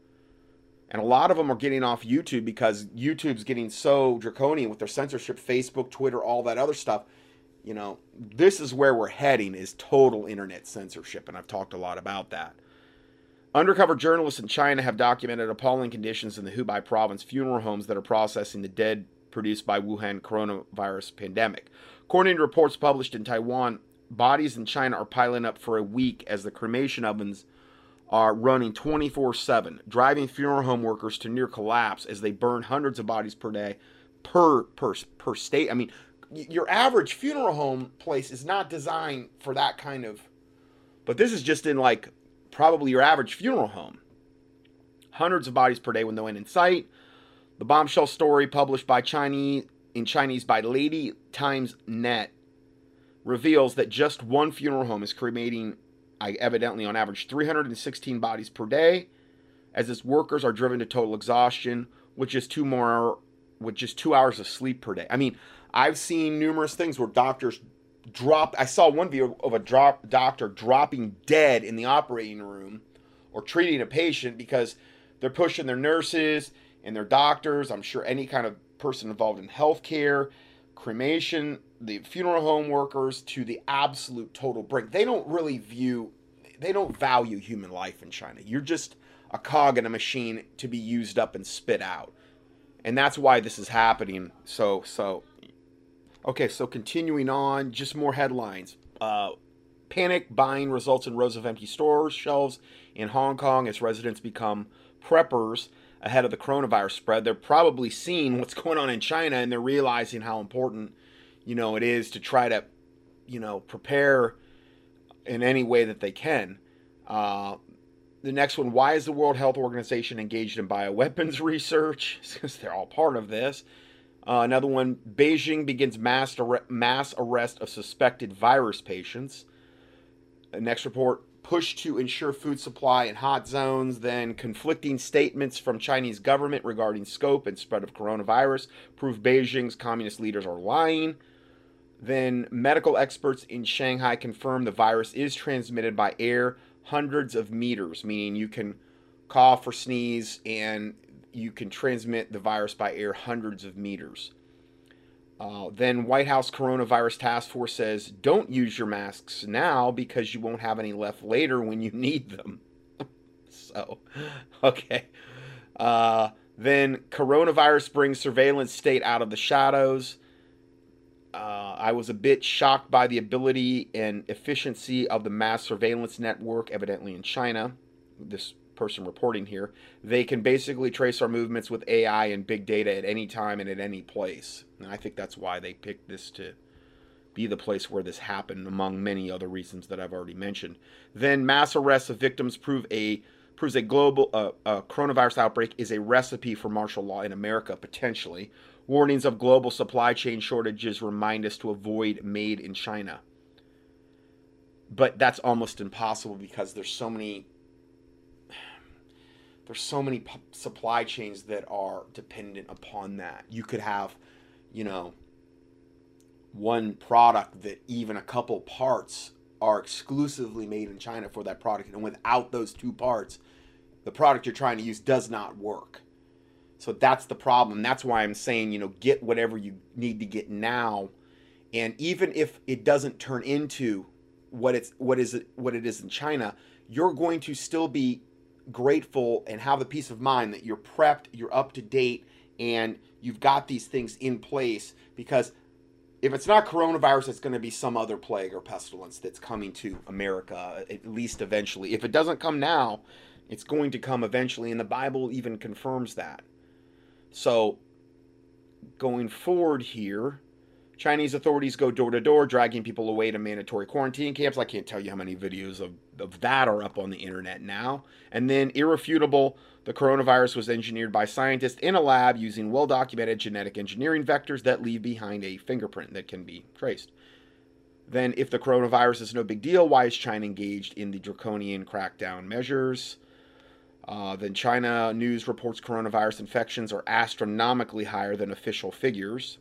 and a lot of them are getting off YouTube because YouTube's getting so draconian with their censorship, Facebook, Twitter, all that other stuff. You know, this is where we're heading is total internet censorship, and I've talked a lot about that. Undercover journalists in China have documented appalling conditions in the Hubei province funeral homes that are processing the dead produced by Wuhan coronavirus pandemic. According to reports published in Taiwan bodies in China are piling up for a week as the cremation ovens are running 24 7, driving funeral home workers to near collapse as they burn hundreds of bodies per day per, per, per state. I mean, your average funeral home place is not designed for that kind of. But this is just in like probably your average funeral home. Hundreds of bodies per day with no end in sight. The bombshell story published by Chinese in Chinese by Liberty Times Net reveals that just one funeral home is cremating I evidently on average 316 bodies per day as its workers are driven to total exhaustion with just two more with just 2 hours of sleep per day. I mean, I've seen numerous things where doctors drop I saw one video of a drop doctor dropping dead in the operating room or treating a patient because they're pushing their nurses and their doctors, I'm sure any kind of person involved in healthcare, cremation, the funeral home workers to the absolute total brink. They don't really view, they don't value human life in China. You're just a cog in a machine to be used up and spit out. And that's why this is happening. So, so, okay, so continuing on, just more headlines. Uh, panic buying results in rows of empty stores, shelves in Hong Kong as residents become preppers ahead of the coronavirus spread. They're probably seeing what's going on in China and they're realizing how important, you know, it is to try to, you know, prepare in any way that they can. Uh, the next one, why is the World Health Organization engaged in bioweapons research? Since they're all part of this. Uh, another one, Beijing begins mass, mass arrest of suspected virus patients. The next report, push to ensure food supply in hot zones, then conflicting statements from Chinese government regarding scope and spread of coronavirus prove Beijing's communist leaders are lying. Then medical experts in Shanghai confirm the virus is transmitted by air hundreds of meters, meaning you can cough or sneeze and you can transmit the virus by air hundreds of meters. Uh, then White House Coronavirus Task Force says don't use your masks now because you won't have any left later when you need them. so, okay. Uh, then coronavirus brings surveillance state out of the shadows. Uh, I was a bit shocked by the ability and efficiency of the mass surveillance network, evidently in China. This person reporting here, they can basically trace our movements with AI and big data at any time and at any place. And I think that's why they picked this to be the place where this happened, among many other reasons that I've already mentioned. Then mass arrests of victims prove a proves a global uh, uh, coronavirus outbreak is a recipe for martial law in America potentially. Warnings of global supply chain shortages remind us to avoid made in China. But that's almost impossible because there's so many there's so many p- supply chains that are dependent upon that. You could have, you know, one product that even a couple parts are exclusively made in China for that product, and without those two parts, the product you're trying to use does not work. So that's the problem. That's why I'm saying, you know, get whatever you need to get now, and even if it doesn't turn into what it's what is it what it is in China, you're going to still be grateful and have the peace of mind that you're prepped, you're up to date, and you've got these things in place because if it's not coronavirus, it's going to be some other plague or pestilence that's coming to America, at least eventually. If it doesn't come now, it's going to come eventually, and the Bible even confirms that. So, going forward here, Chinese authorities go door to door, dragging people away to mandatory quarantine camps. I can't tell you how many videos of, of that are up on the internet now. And then, irrefutable, the coronavirus was engineered by scientists in a lab using well documented genetic engineering vectors that leave behind a fingerprint that can be traced. Then, if the coronavirus is no big deal, why is China engaged in the draconian crackdown measures? Uh, then, China news reports coronavirus infections are astronomically higher than official figures.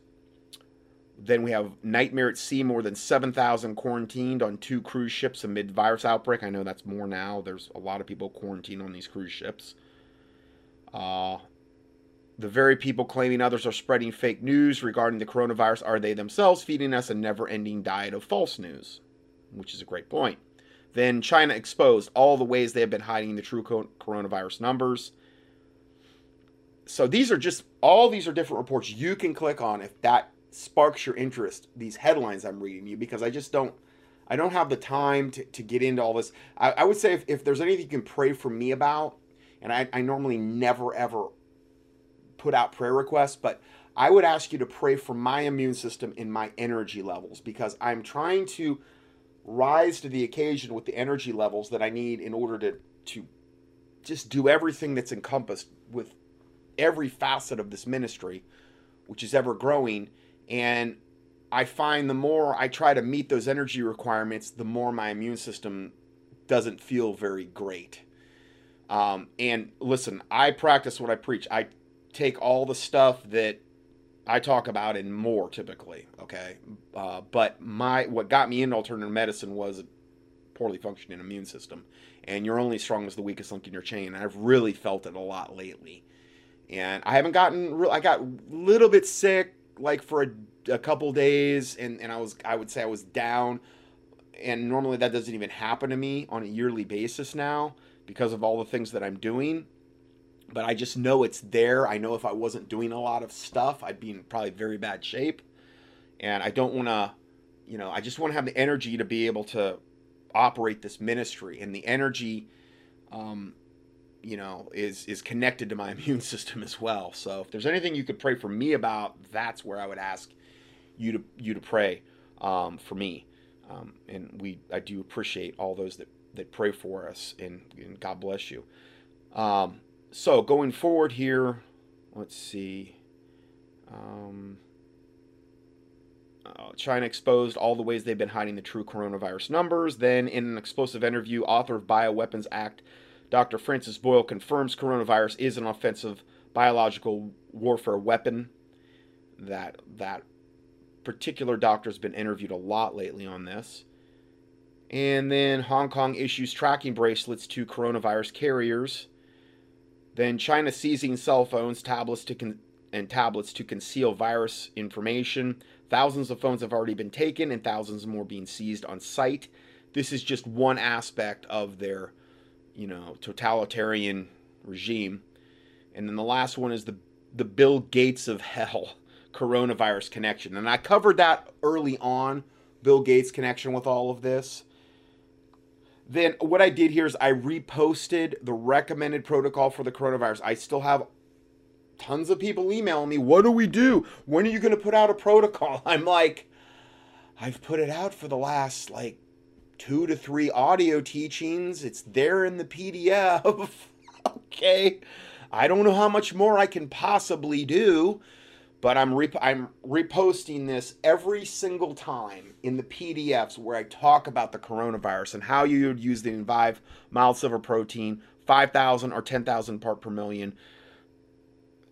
Then we have Nightmare at Sea, more than 7,000 quarantined on two cruise ships amid virus outbreak. I know that's more now. There's a lot of people quarantined on these cruise ships. Uh, the very people claiming others are spreading fake news regarding the coronavirus are they themselves feeding us a never ending diet of false news, which is a great point. Then China exposed all the ways they have been hiding the true coronavirus numbers. So these are just all these are different reports you can click on if that sparks your interest these headlines i'm reading you because i just don't I don't have the time to, to get into all this. I, I would say if, if there's anything you can pray for me about, and I, I normally never ever put out prayer requests, but I would ask you to pray for my immune system and my energy levels because I'm trying to rise to the occasion with the energy levels that I need in order to to just do everything that's encompassed with every facet of this ministry, which is ever growing. And I find the more I try to meet those energy requirements, the more my immune system doesn't feel very great. Um, and listen, I practice what I preach. I take all the stuff that I talk about and more typically. Okay, uh, but my what got me into alternative medicine was a poorly functioning immune system, and you're only strong as the weakest link in your chain. And I've really felt it a lot lately, and I haven't gotten. Real, I got a little bit sick, like for a, a couple days, and and I was I would say I was down, and normally that doesn't even happen to me on a yearly basis now because of all the things that I'm doing but I just know it's there. I know if I wasn't doing a lot of stuff, I'd be in probably very bad shape. And I don't want to, you know, I just want to have the energy to be able to operate this ministry. And the energy, um, you know, is is connected to my immune system as well. So if there's anything you could pray for me about, that's where I would ask you to you to pray um, for me. Um, and we I do appreciate all those that that pray for us, and, and God bless you. Um, so going forward here, let's see. Um, uh, China exposed all the ways they've been hiding the true coronavirus numbers. Then, in an explosive interview, author of Bioweapons Act, Dr. Francis Boyle confirms coronavirus is an offensive biological warfare weapon. That that particular doctor has been interviewed a lot lately on this. And then Hong Kong issues tracking bracelets to coronavirus carriers. Then China seizing cell phones, tablets to con- and tablets to conceal virus information. Thousands of phones have already been taken, and thousands more being seized on site. This is just one aspect of their, you know, totalitarian regime. And then the last one is the the Bill Gates of hell coronavirus connection. And I covered that early on, Bill Gates connection with all of this. Then what I did here is I reposted the recommended protocol for the coronavirus. I still have tons of people emailing me, what do we do? When are you going to put out a protocol? I'm like, I've put it out for the last like two to three audio teachings. It's there in the PDF. okay. I don't know how much more I can possibly do but I'm rep- I'm reposting this every single time in the PDFs where I talk about the coronavirus and how you would use the Envive mild silver protein, 5,000 or 10,000 part per million,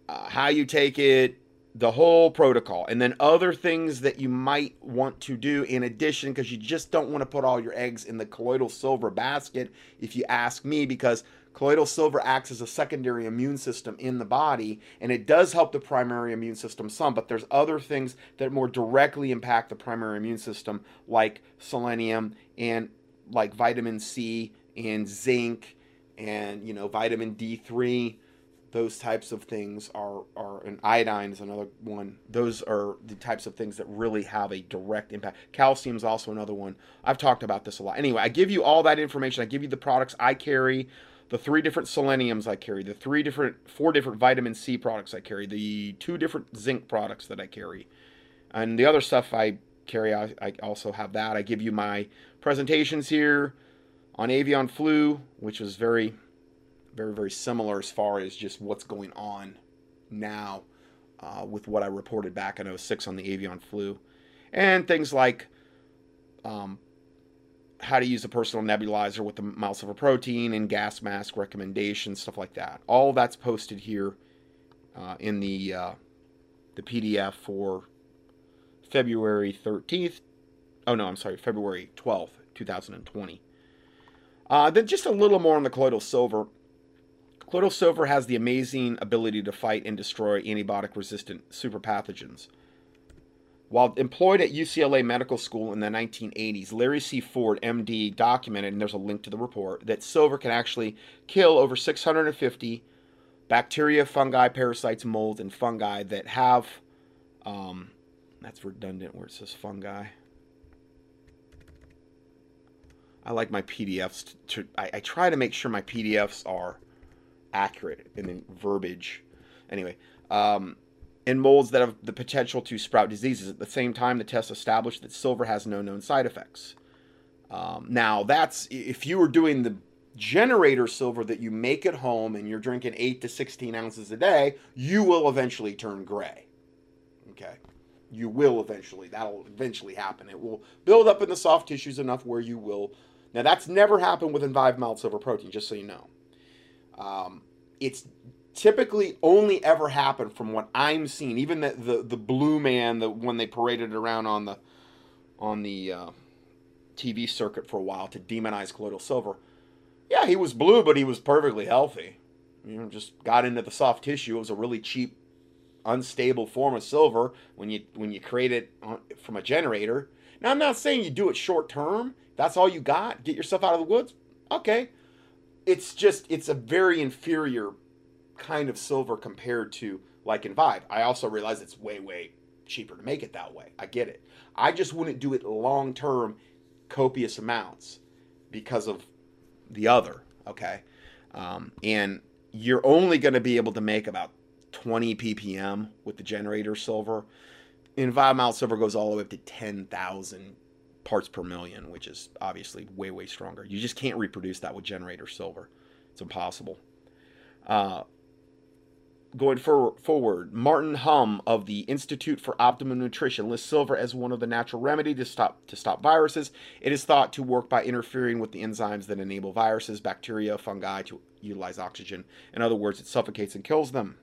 uh, how you take it, the whole protocol, and then other things that you might want to do in addition because you just don't want to put all your eggs in the colloidal silver basket, if you ask me, because Colloidal silver acts as a secondary immune system in the body, and it does help the primary immune system some, but there's other things that more directly impact the primary immune system, like selenium and like vitamin C and zinc and you know vitamin D3 those types of things are are and iodine is another one. Those are the types of things that really have a direct impact. Calcium is also another one. I've talked about this a lot. Anyway i give you all that information. I give you the products i carry the three different seleniums I carry, the three different, four different vitamin C products I carry, the two different zinc products that I carry, and the other stuff I carry, I, I also have that. I give you my presentations here on avian flu, which was very, very, very similar as far as just what's going on now uh, with what I reported back in 06 on the avian flu, and things like um, how to use a personal nebulizer with the mild silver protein and gas mask recommendations, stuff like that. All that's posted here uh, in the uh, the PDF for February 13th. Oh no, I'm sorry, February 12th, 2020. Uh, then just a little more on the colloidal silver. Colloidal silver has the amazing ability to fight and destroy antibiotic resistant superpathogens. While employed at UCLA Medical School in the 1980s, Larry C. Ford, MD, documented, and there's a link to the report, that silver can actually kill over 650 bacteria, fungi, parasites, molds, and fungi that have. Um, that's redundant where it says fungi. I like my PDFs to. I, I try to make sure my PDFs are accurate in verbiage. Anyway, um, in molds that have the potential to sprout diseases. At the same time, the test established that silver has no known side effects. Um, now, that's if you were doing the generator silver that you make at home and you're drinking 8 to 16 ounces a day, you will eventually turn gray. Okay? You will eventually. That'll eventually happen. It will build up in the soft tissues enough where you will. Now, that's never happened with Envive mild silver protein, just so you know. Um, it's typically only ever happened from what I'm seeing. Even the, the, the blue man, the when they paraded around on the on the uh, TV circuit for a while to demonize colloidal silver yeah, he was blue, but he was perfectly healthy. You know, just got into the soft tissue. It was a really cheap, unstable form of silver when you when you create it from a generator. Now, I'm not saying you do it short term. That's all you got. Get yourself out of the woods. Okay, it's just it's a very inferior kind of silver compared to like Envive. I also realize it's way way cheaper to make it that way. I get it. I just wouldn't do it long term, copious amounts because of the other. Okay, um, and you're only going to be able to make about 20 ppm with the generator silver. Envive mild silver goes all the way up to 10,000 parts per million, which is obviously way way stronger. You just can't reproduce that with generator silver. It's impossible. Uh, going for, forward, Martin Hum of the Institute for Optimum Nutrition lists silver as one of the natural remedy to stop to stop viruses. It is thought to work by interfering with the enzymes that enable viruses, bacteria, fungi to utilize oxygen. In other words, it suffocates and kills them.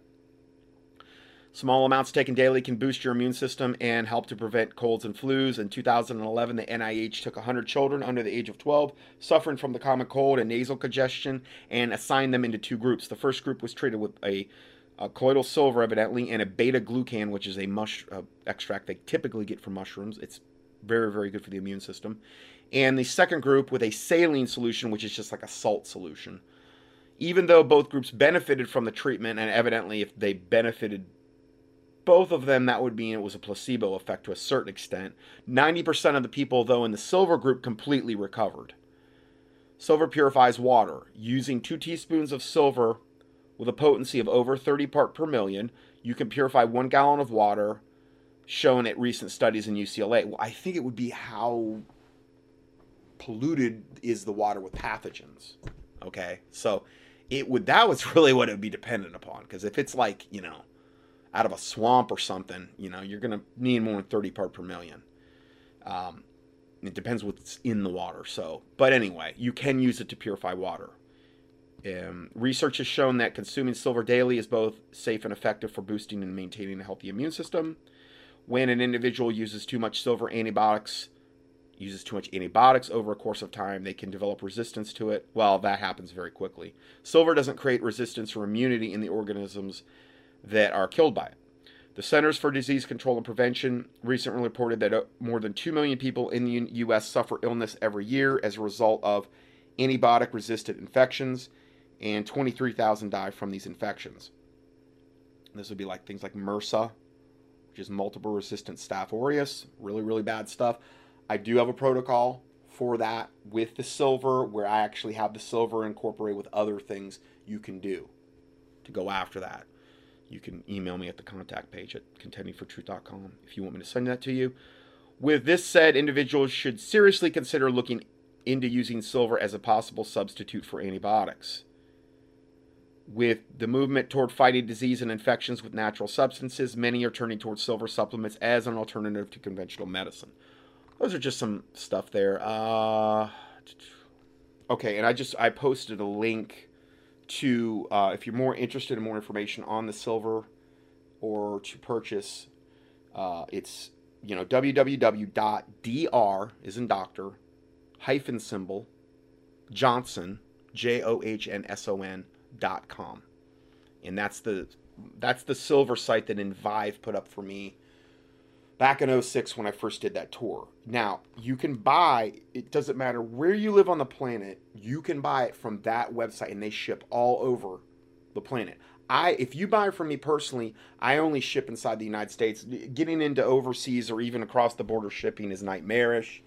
Small amounts taken daily can boost your immune system and help to prevent colds and flus. In 2011, the NIH took 100 children under the age of 12 suffering from the common cold and nasal congestion and assigned them into two groups. The first group was treated with a uh, colloidal silver, evidently, and a beta glucan, which is a mush uh, extract they typically get from mushrooms. It's very, very good for the immune system. And the second group with a saline solution, which is just like a salt solution. Even though both groups benefited from the treatment, and evidently, if they benefited both of them, that would mean it was a placebo effect to a certain extent. 90% of the people, though, in the silver group completely recovered. Silver purifies water. Using two teaspoons of silver with a potency of over 30 part per million, you can purify one gallon of water, shown at recent studies in UCLA. Well, I think it would be how polluted is the water with pathogens. Okay, so it would that was really what it would be dependent upon. Because if it's like you know, out of a swamp or something, you know, you're gonna need more than 30 part per million. Um, it depends what's in the water. So, but anyway, you can use it to purify water. Um, research has shown that consuming silver daily is both safe and effective for boosting and maintaining a healthy immune system. When an individual uses too much silver antibiotics, uses too much antibiotics over a course of time, they can develop resistance to it. Well, that happens very quickly. Silver doesn't create resistance or immunity in the organisms that are killed by it. The Centers for Disease Control and Prevention recently reported that uh, more than 2 million people in the U.S. suffer illness every year as a result of antibiotic resistant infections and 23,000 die from these infections. This would be like things like MRSA, which is multiple resistant staph aureus, really, really bad stuff. I do have a protocol for that with the silver where I actually have the silver incorporated with other things you can do to go after that. You can email me at the contact page at contendingfortruth.com if you want me to send that to you. With this said, individuals should seriously consider looking into using silver as a possible substitute for antibiotics with the movement toward fighting disease and infections with natural substances, many are turning towards silver supplements as an alternative to conventional medicine. Those are just some stuff there. Uh, okay, and I just I posted a link to uh, if you're more interested in more information on the silver or to purchase. Uh, it's you know www.dr is in doctor hyphen symbol Johnson J O H N S O N dot com, and that's the that's the silver site that Envive put up for me back in 06 when I first did that tour. Now, you can buy, it doesn't matter where you live on the planet, you can buy it from that website and they ship all over the planet. I if you buy from me personally, I only ship inside the United States. Getting into overseas or even across the border shipping is nightmarish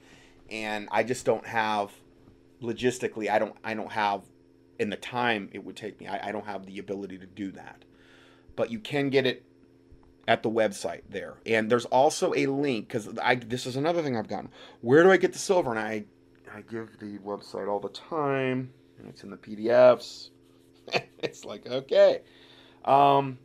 and I just don't have logistically, I don't I don't have in the time it would take me. I, I don't have the ability to do that. But you can get it at the website there. And there's also a link because I this is another thing I've gotten. Where do I get the silver? And I I give the website all the time. And it's in the PDFs. it's like okay. Um,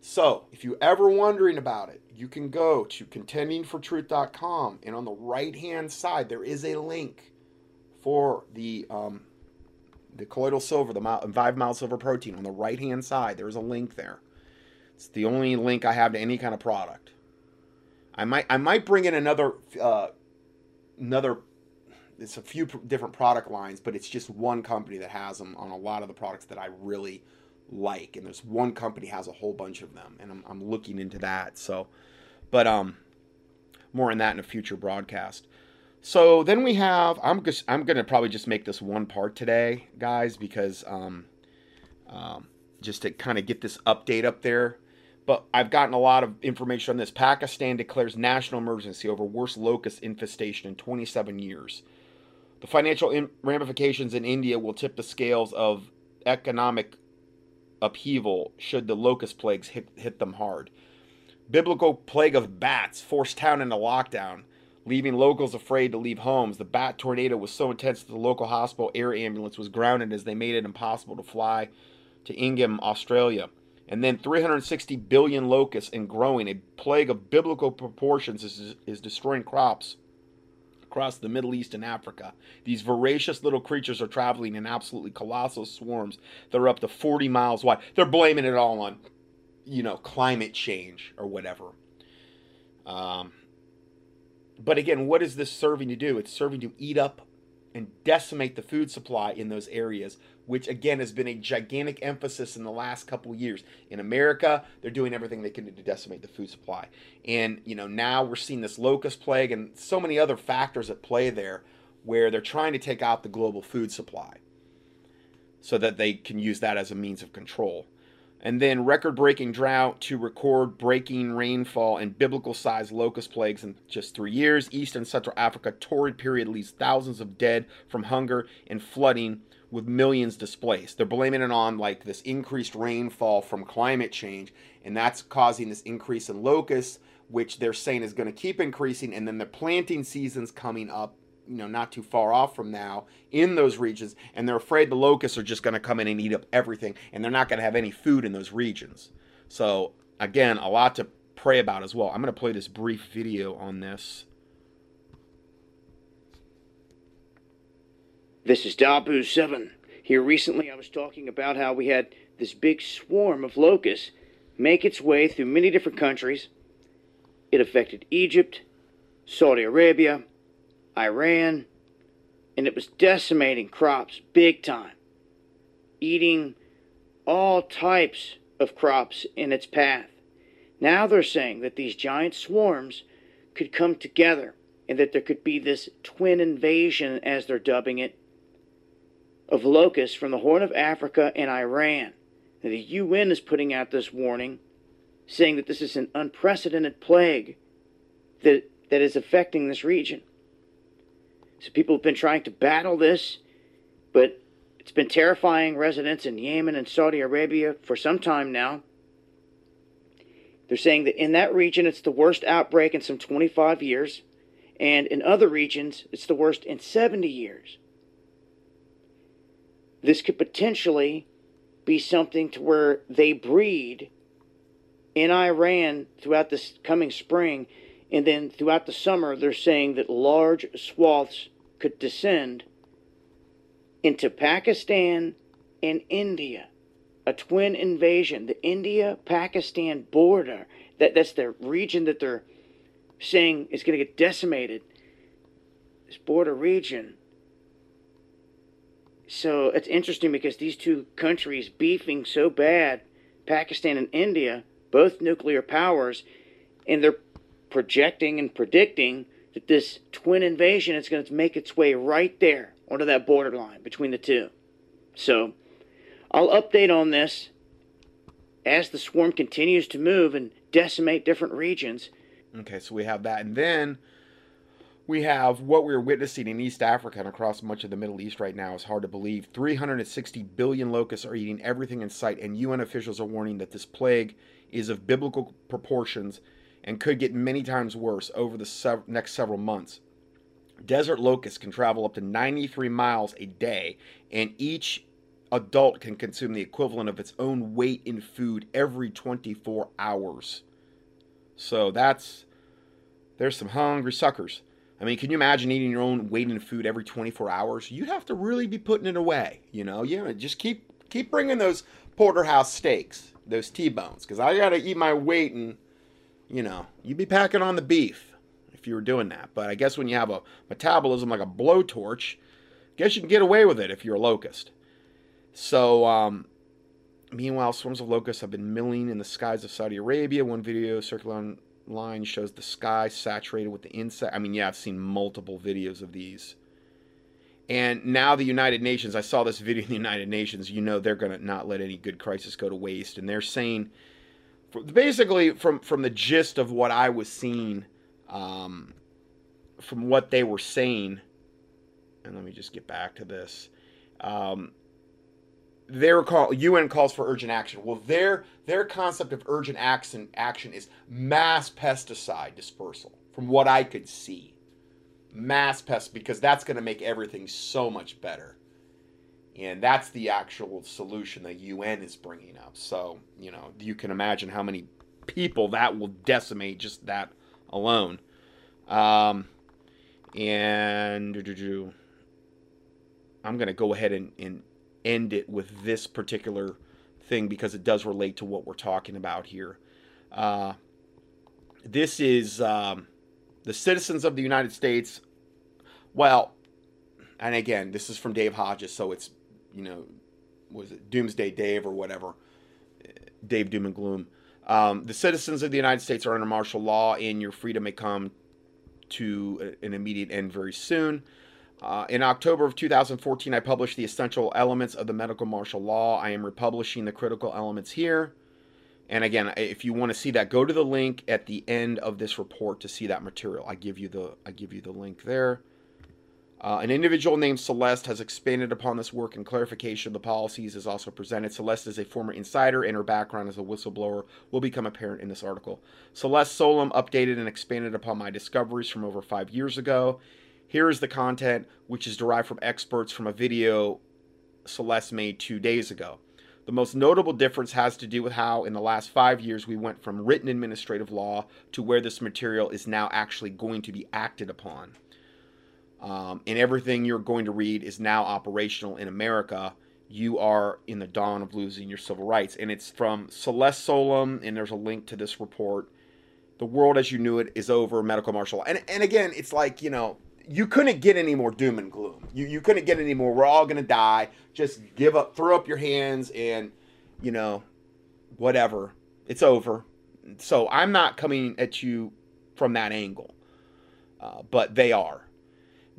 so if you're ever wondering about it, you can go to contendingfortruth.com and on the right hand side there is a link for the um, the colloidal silver, the Envive mild silver protein on the right hand side. There's a link there. It's the only link I have to any kind of product. I might I might bring in another uh, another. It's a few different product lines, but it's just one company that has them on a lot of the products that I really like. And there's one company has a whole bunch of them, and I'm, I'm looking into that. So, but um, more on that in a future broadcast. So then we have I'm just I'm gonna probably just make this one part today, guys, because um, um just to kind of get this update up there but I've gotten a lot of information on this. Pakistan declares national emergency over worst locust infestation in 27 years. The financial ramifications in India will tip the scales of economic upheaval should the locust plagues hit, hit them hard. Biblical plague of bats forced town into lockdown, leaving locals afraid to leave homes. The bat tornado was so intense that the local hospital air ambulance was grounded as they made it impossible to fly to Ingham, Australia and then 360 billion locusts and growing. A plague of biblical proportions is, is destroying crops across the Middle East and Africa. These voracious little creatures are traveling in absolutely colossal swarms that are up to 40 miles wide. They're blaming it all on, you know, climate change or whatever. Um, but again, what is this serving to do? It's serving to eat up and decimate the food supply in those areas which again has been a gigantic emphasis in the last couple years. In America, they're doing everything they can to decimate the food supply. And, you know, now we're seeing this locust plague and so many other factors at play there where they're trying to take out the global food supply so that they can use that as a means of control. And then record breaking drought to record breaking rainfall and biblical sized locust plagues in just three years. East and Central Africa, torrid period leaves thousands of dead from hunger and flooding with millions displaced. They're blaming it on like this increased rainfall from climate change, and that's causing this increase in locusts, which they're saying is going to keep increasing. And then the planting season's coming up, you know, not too far off from now in those regions, and they're afraid the locusts are just going to come in and eat up everything, and they're not going to have any food in those regions. So again, a lot to pray about as well. I'm going to play this brief video on this This is Dahboo7. Here recently I was talking about how we had this big swarm of locusts make its way through many different countries. It affected Egypt, Saudi Arabia, Iran, and it was decimating crops big time, eating all types of crops in its path. Now they're saying that these giant swarms could come together and that there could be this twin invasion, as they're dubbing it, of locusts from the Horn of Africa and Iran. Now, the UN is putting out this warning, saying that this is an unprecedented plague that, that is affecting this region. So people have been trying to battle this, but it's been terrifying residents in Yemen and Saudi Arabia for some time now. They're saying that in that region it's the worst outbreak in some 25 years, and in other regions it's the worst in 70 years this could potentially be something to where they breed in Iran throughout this coming spring, and then throughout the summer, they're saying that large swaths could descend into Pakistan and India. A twin invasion, the India Pakistan border. That, that's the region that they're saying is going to get decimated. This border region so it's interesting because these two countries beefing so bad, Pakistan and India, both nuclear powers, and they're projecting and predicting that this twin invasion is going to make its way right there onto that borderline between the two. So I'll update on this as the swarm continues to move and decimate different regions. Okay, so we have that. And then we have what we're witnessing in East Africa and across much of the Middle East right now is hard to believe. 360 billion locusts are eating everything in sight, and UN officials are warning that this plague is of biblical proportions and could get many times worse over the sev- next several months. Desert locusts can travel up to 93 miles a day, and each adult can consume the equivalent of its own weight in food every 24 hours. So that's there's some hungry suckers. I mean, can you imagine eating your own weight in food every 24 hours? You'd have to really be putting it away, you know. Yeah, just keep keep bringing those porterhouse steaks, those T-bones, because I got to eat my weight, and you know, you'd be packing on the beef if you were doing that. But I guess when you have a metabolism like a blowtorch, I guess you can get away with it if you're a locust. So, um, meanwhile, swarms of locusts have been milling in the skies of Saudi Arabia. One video circulating online shows the sky saturated with the insect. I mean, yeah, I've seen multiple videos of these. And now the United Nations, I saw this video in the United Nations, you know they're going to not let any good crisis go to waste. And they're saying, basically, from, from the gist of what I was seeing, um, from what they were saying, and let me just get back to this. Um, their call UN calls for urgent action. Well, their their concept of urgent action action is mass pesticide dispersal. From what I could see, mass pest because that's going to make everything so much better, and that's the actual solution that UN is bringing up. So you know you can imagine how many people that will decimate just that alone. Um, and I'm going to go ahead and, and end it with this particular thing because it does relate to what we're talking about here. Uh, this is um, the citizens of the United States. Well, and again, this is from Dave Hodges, so it's, you know, was it Doomsday Dave or whatever? Dave Doom and Gloom. Um, the citizens of the United States are under martial law, and your freedom may come to an immediate end very soon. Uh, in October of 2014, I published the essential elements of the medical martial law. I am republishing the critical elements here. And again, if you want to see that, go to the link at the end of this report to see that material. I give you the I give you the link there. Uh, an individual named Celeste has expanded upon this work and clarification of the policies is also presented. Celeste is a former insider, and her background as a whistleblower will become apparent in this article. Celeste Solum updated and expanded upon my discoveries from over five years ago. Here is the content, which is derived from experts from a video Celeste made two days ago. The most notable difference has to do with how, in the last five years, we went from written administrative law to where this material is now actually going to be acted upon. Um, and everything you're going to read is now operational in America. You are in the dawn of losing your civil rights. And it's from Celeste Solum, and there's a link to this report. The world as you knew it is over, medical martial law. And, and again, it's like, you know, you couldn't get any more doom and gloom. You you couldn't get any more. We're all gonna die. Just give up, throw up your hands, and you know, whatever. It's over. So I'm not coming at you from that angle, uh, but they are.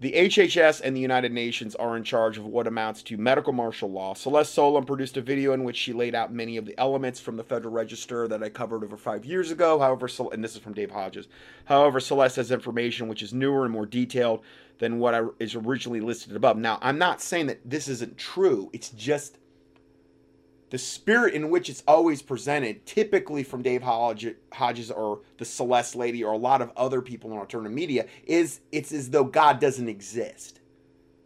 The HHS and the United Nations are in charge of what amounts to medical martial law. Celeste Solum produced a video in which she laid out many of the elements from the Federal Register that I covered over five years ago. However, and this is from Dave Hodges. However, Celeste has information which is newer and more detailed than what is originally listed above. Now, I'm not saying that this isn't true. It's just the spirit in which it's always presented, typically from Dave Hodges or the Celeste Lady or a lot of other people in alternative media, is it's as though God doesn't exist.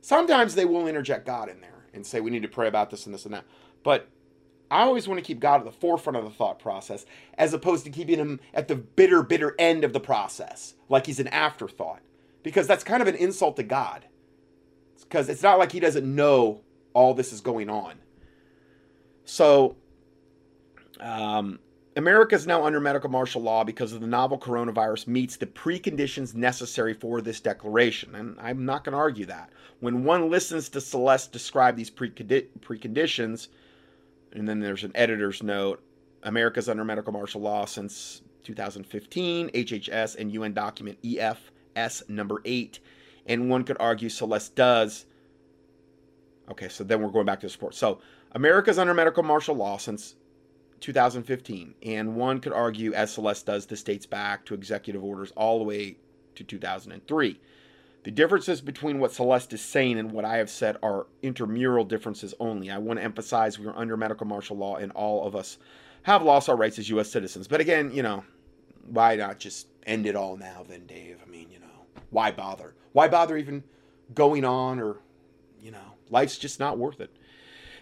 Sometimes they will interject God in there and say we need to pray about this and this and that. But I always want to keep God at the forefront of the thought process as opposed to keeping him at the bitter, bitter end of the process, like he's an afterthought. Because that's kind of an insult to God. Because it's not like he doesn't know all this is going on. So, um, America is now under medical martial law because of the novel coronavirus meets the preconditions necessary for this declaration. And I'm not going to argue that. When one listens to Celeste describe these precondi- preconditions, and then there's an editor's note America's under medical martial law since 2015, HHS and UN document EFS number 8. And one could argue Celeste does. Okay, so then we're going back to the support. So, America's under medical martial law since 2015, and one could argue, as Celeste does, this dates back to executive orders all the way to 2003. The differences between what Celeste is saying and what I have said are intramural differences only. I want to emphasize we are under medical martial law and all of us have lost our rights as U.S. citizens. But again, you know, why not just end it all now then, Dave? I mean, you know, why bother? Why bother even going on or, you know, life's just not worth it.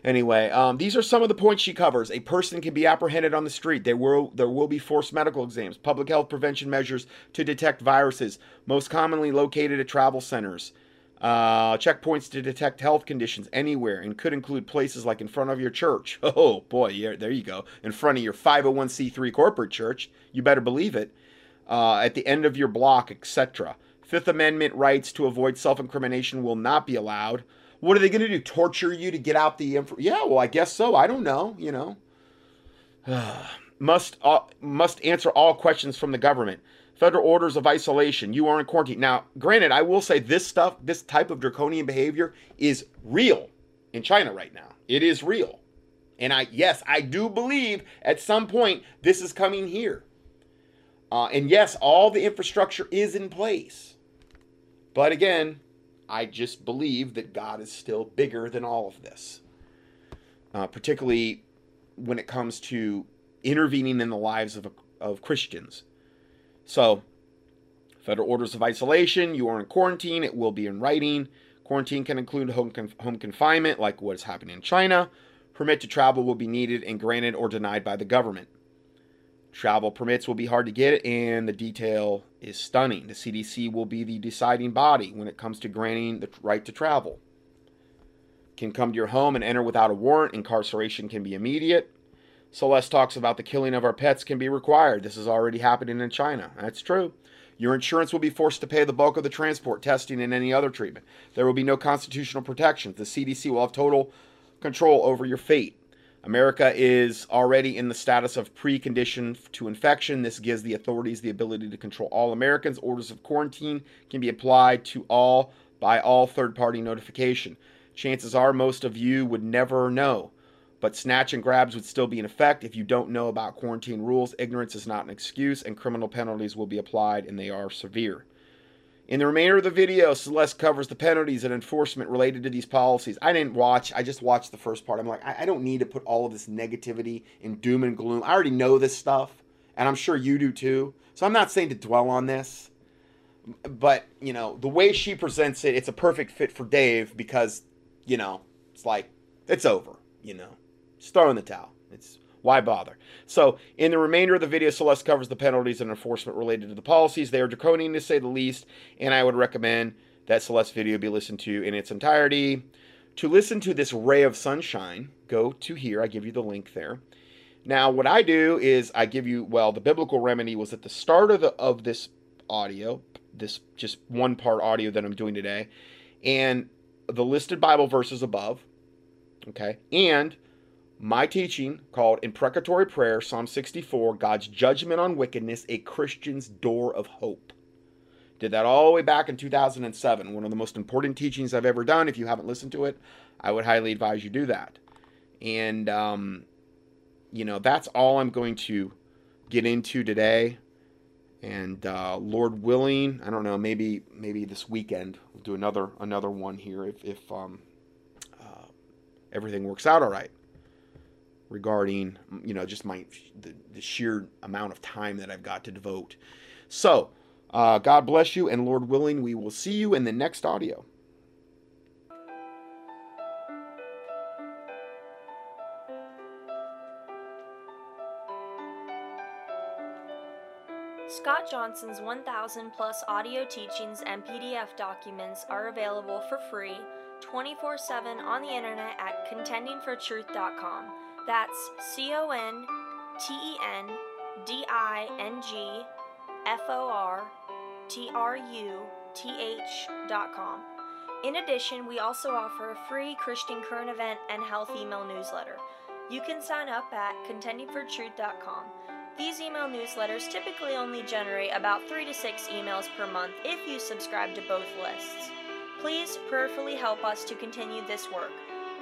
Anyway, um, these are some of the points she covers. A person can be apprehended on the street. There will there will be forced medical exams, public health prevention measures to detect viruses, most commonly located at travel centers. Uh, checkpoints to detect health conditions anywhere and could include places like in front of your church. Oh boy, yeah, there you go. In front of your 501c3 corporate church. You better believe it. Uh, at the end of your block, etc. Fifth Amendment rights to avoid self incrimination will not be allowed. What are they going to do? Torture you to get out the info? Yeah, well, I guess so. I don't know. You know, must uh, must answer all questions from the government. Federal orders of isolation. You are in quarantine. Now, granted, I will say this stuff, this type of draconian behavior is real in China right now. It is real. And I, yes, I do believe at some point this is coming here. Uh, and yes, all the infrastructure is in place. But again, I just believe that God is still bigger than all of this, uh, particularly when it comes to intervening in the lives of, of Christians. So, federal orders of isolation, you are in quarantine, it will be in writing. Quarantine can include home, conf- home confinement, like what is happening in China. Permit to travel will be needed and granted or denied by the government. Travel permits will be hard to get, and the detail is stunning. The CDC will be the deciding body when it comes to granting the right to travel. Can come to your home and enter without a warrant. Incarceration can be immediate. Celeste talks about the killing of our pets can be required. This is already happening in China. That's true. Your insurance will be forced to pay the bulk of the transport, testing, and any other treatment. There will be no constitutional protections. The CDC will have total control over your fate. America is already in the status of precondition to infection. This gives the authorities the ability to control all Americans. Orders of quarantine can be applied to all by all third party notification. Chances are most of you would never know, but snatch and grabs would still be in effect. If you don't know about quarantine rules, ignorance is not an excuse, and criminal penalties will be applied, and they are severe. In the remainder of the video, Celeste covers the penalties and enforcement related to these policies. I didn't watch, I just watched the first part. I'm like, I, don't need to put all of this negativity and doom and gloom. I already know this stuff, and I'm sure you do too. So I'm not saying to dwell on this. But, you know, the way she presents it, it's a perfect fit for Dave because, you know, it's like, it's over, you know. Just throw in the towel. It's why bother? So, in the remainder of the video, Celeste covers the penalties and enforcement related to the policies. They are draconian to say the least, and I would recommend that Celeste video be listened to in its entirety. To listen to this ray of sunshine, go to here. I give you the link there. Now, what I do is I give you, well, the biblical remedy was at the start of, the, of this audio, this just one part audio that I'm doing today, and the listed Bible verses above, okay, and my teaching called Imprecatory Prayer, Psalm 64, God's Judgment on Wickedness, a Christian's Door of Hope. Did that all the way back in 2007. One of the most important teachings I've ever done. If you haven't listened to it, I would highly advise you do that. And, um, you know, that's all I'm going to get into today. And uh, Lord willing, I don't know, maybe maybe this weekend we'll do another another one here if, if um, uh, everything works out all right regarding you know just my the, the sheer amount of time that I've got to devote. So, uh, God bless you, and Lord willing, we will see you in the next audio. Scott Johnson's 1,000 plus audio teachings and PDF documents are available for free 24 7 on the internet at contendingfortruth.com. That's C O N T E N D I N G F O R T R U T H dot com. In addition, we also offer a free Christian current event and health email newsletter. You can sign up at contendingfortruth.com. These email newsletters typically only generate about 3 to 6 emails per month if you subscribe to both lists. Please prayerfully help us to continue this work.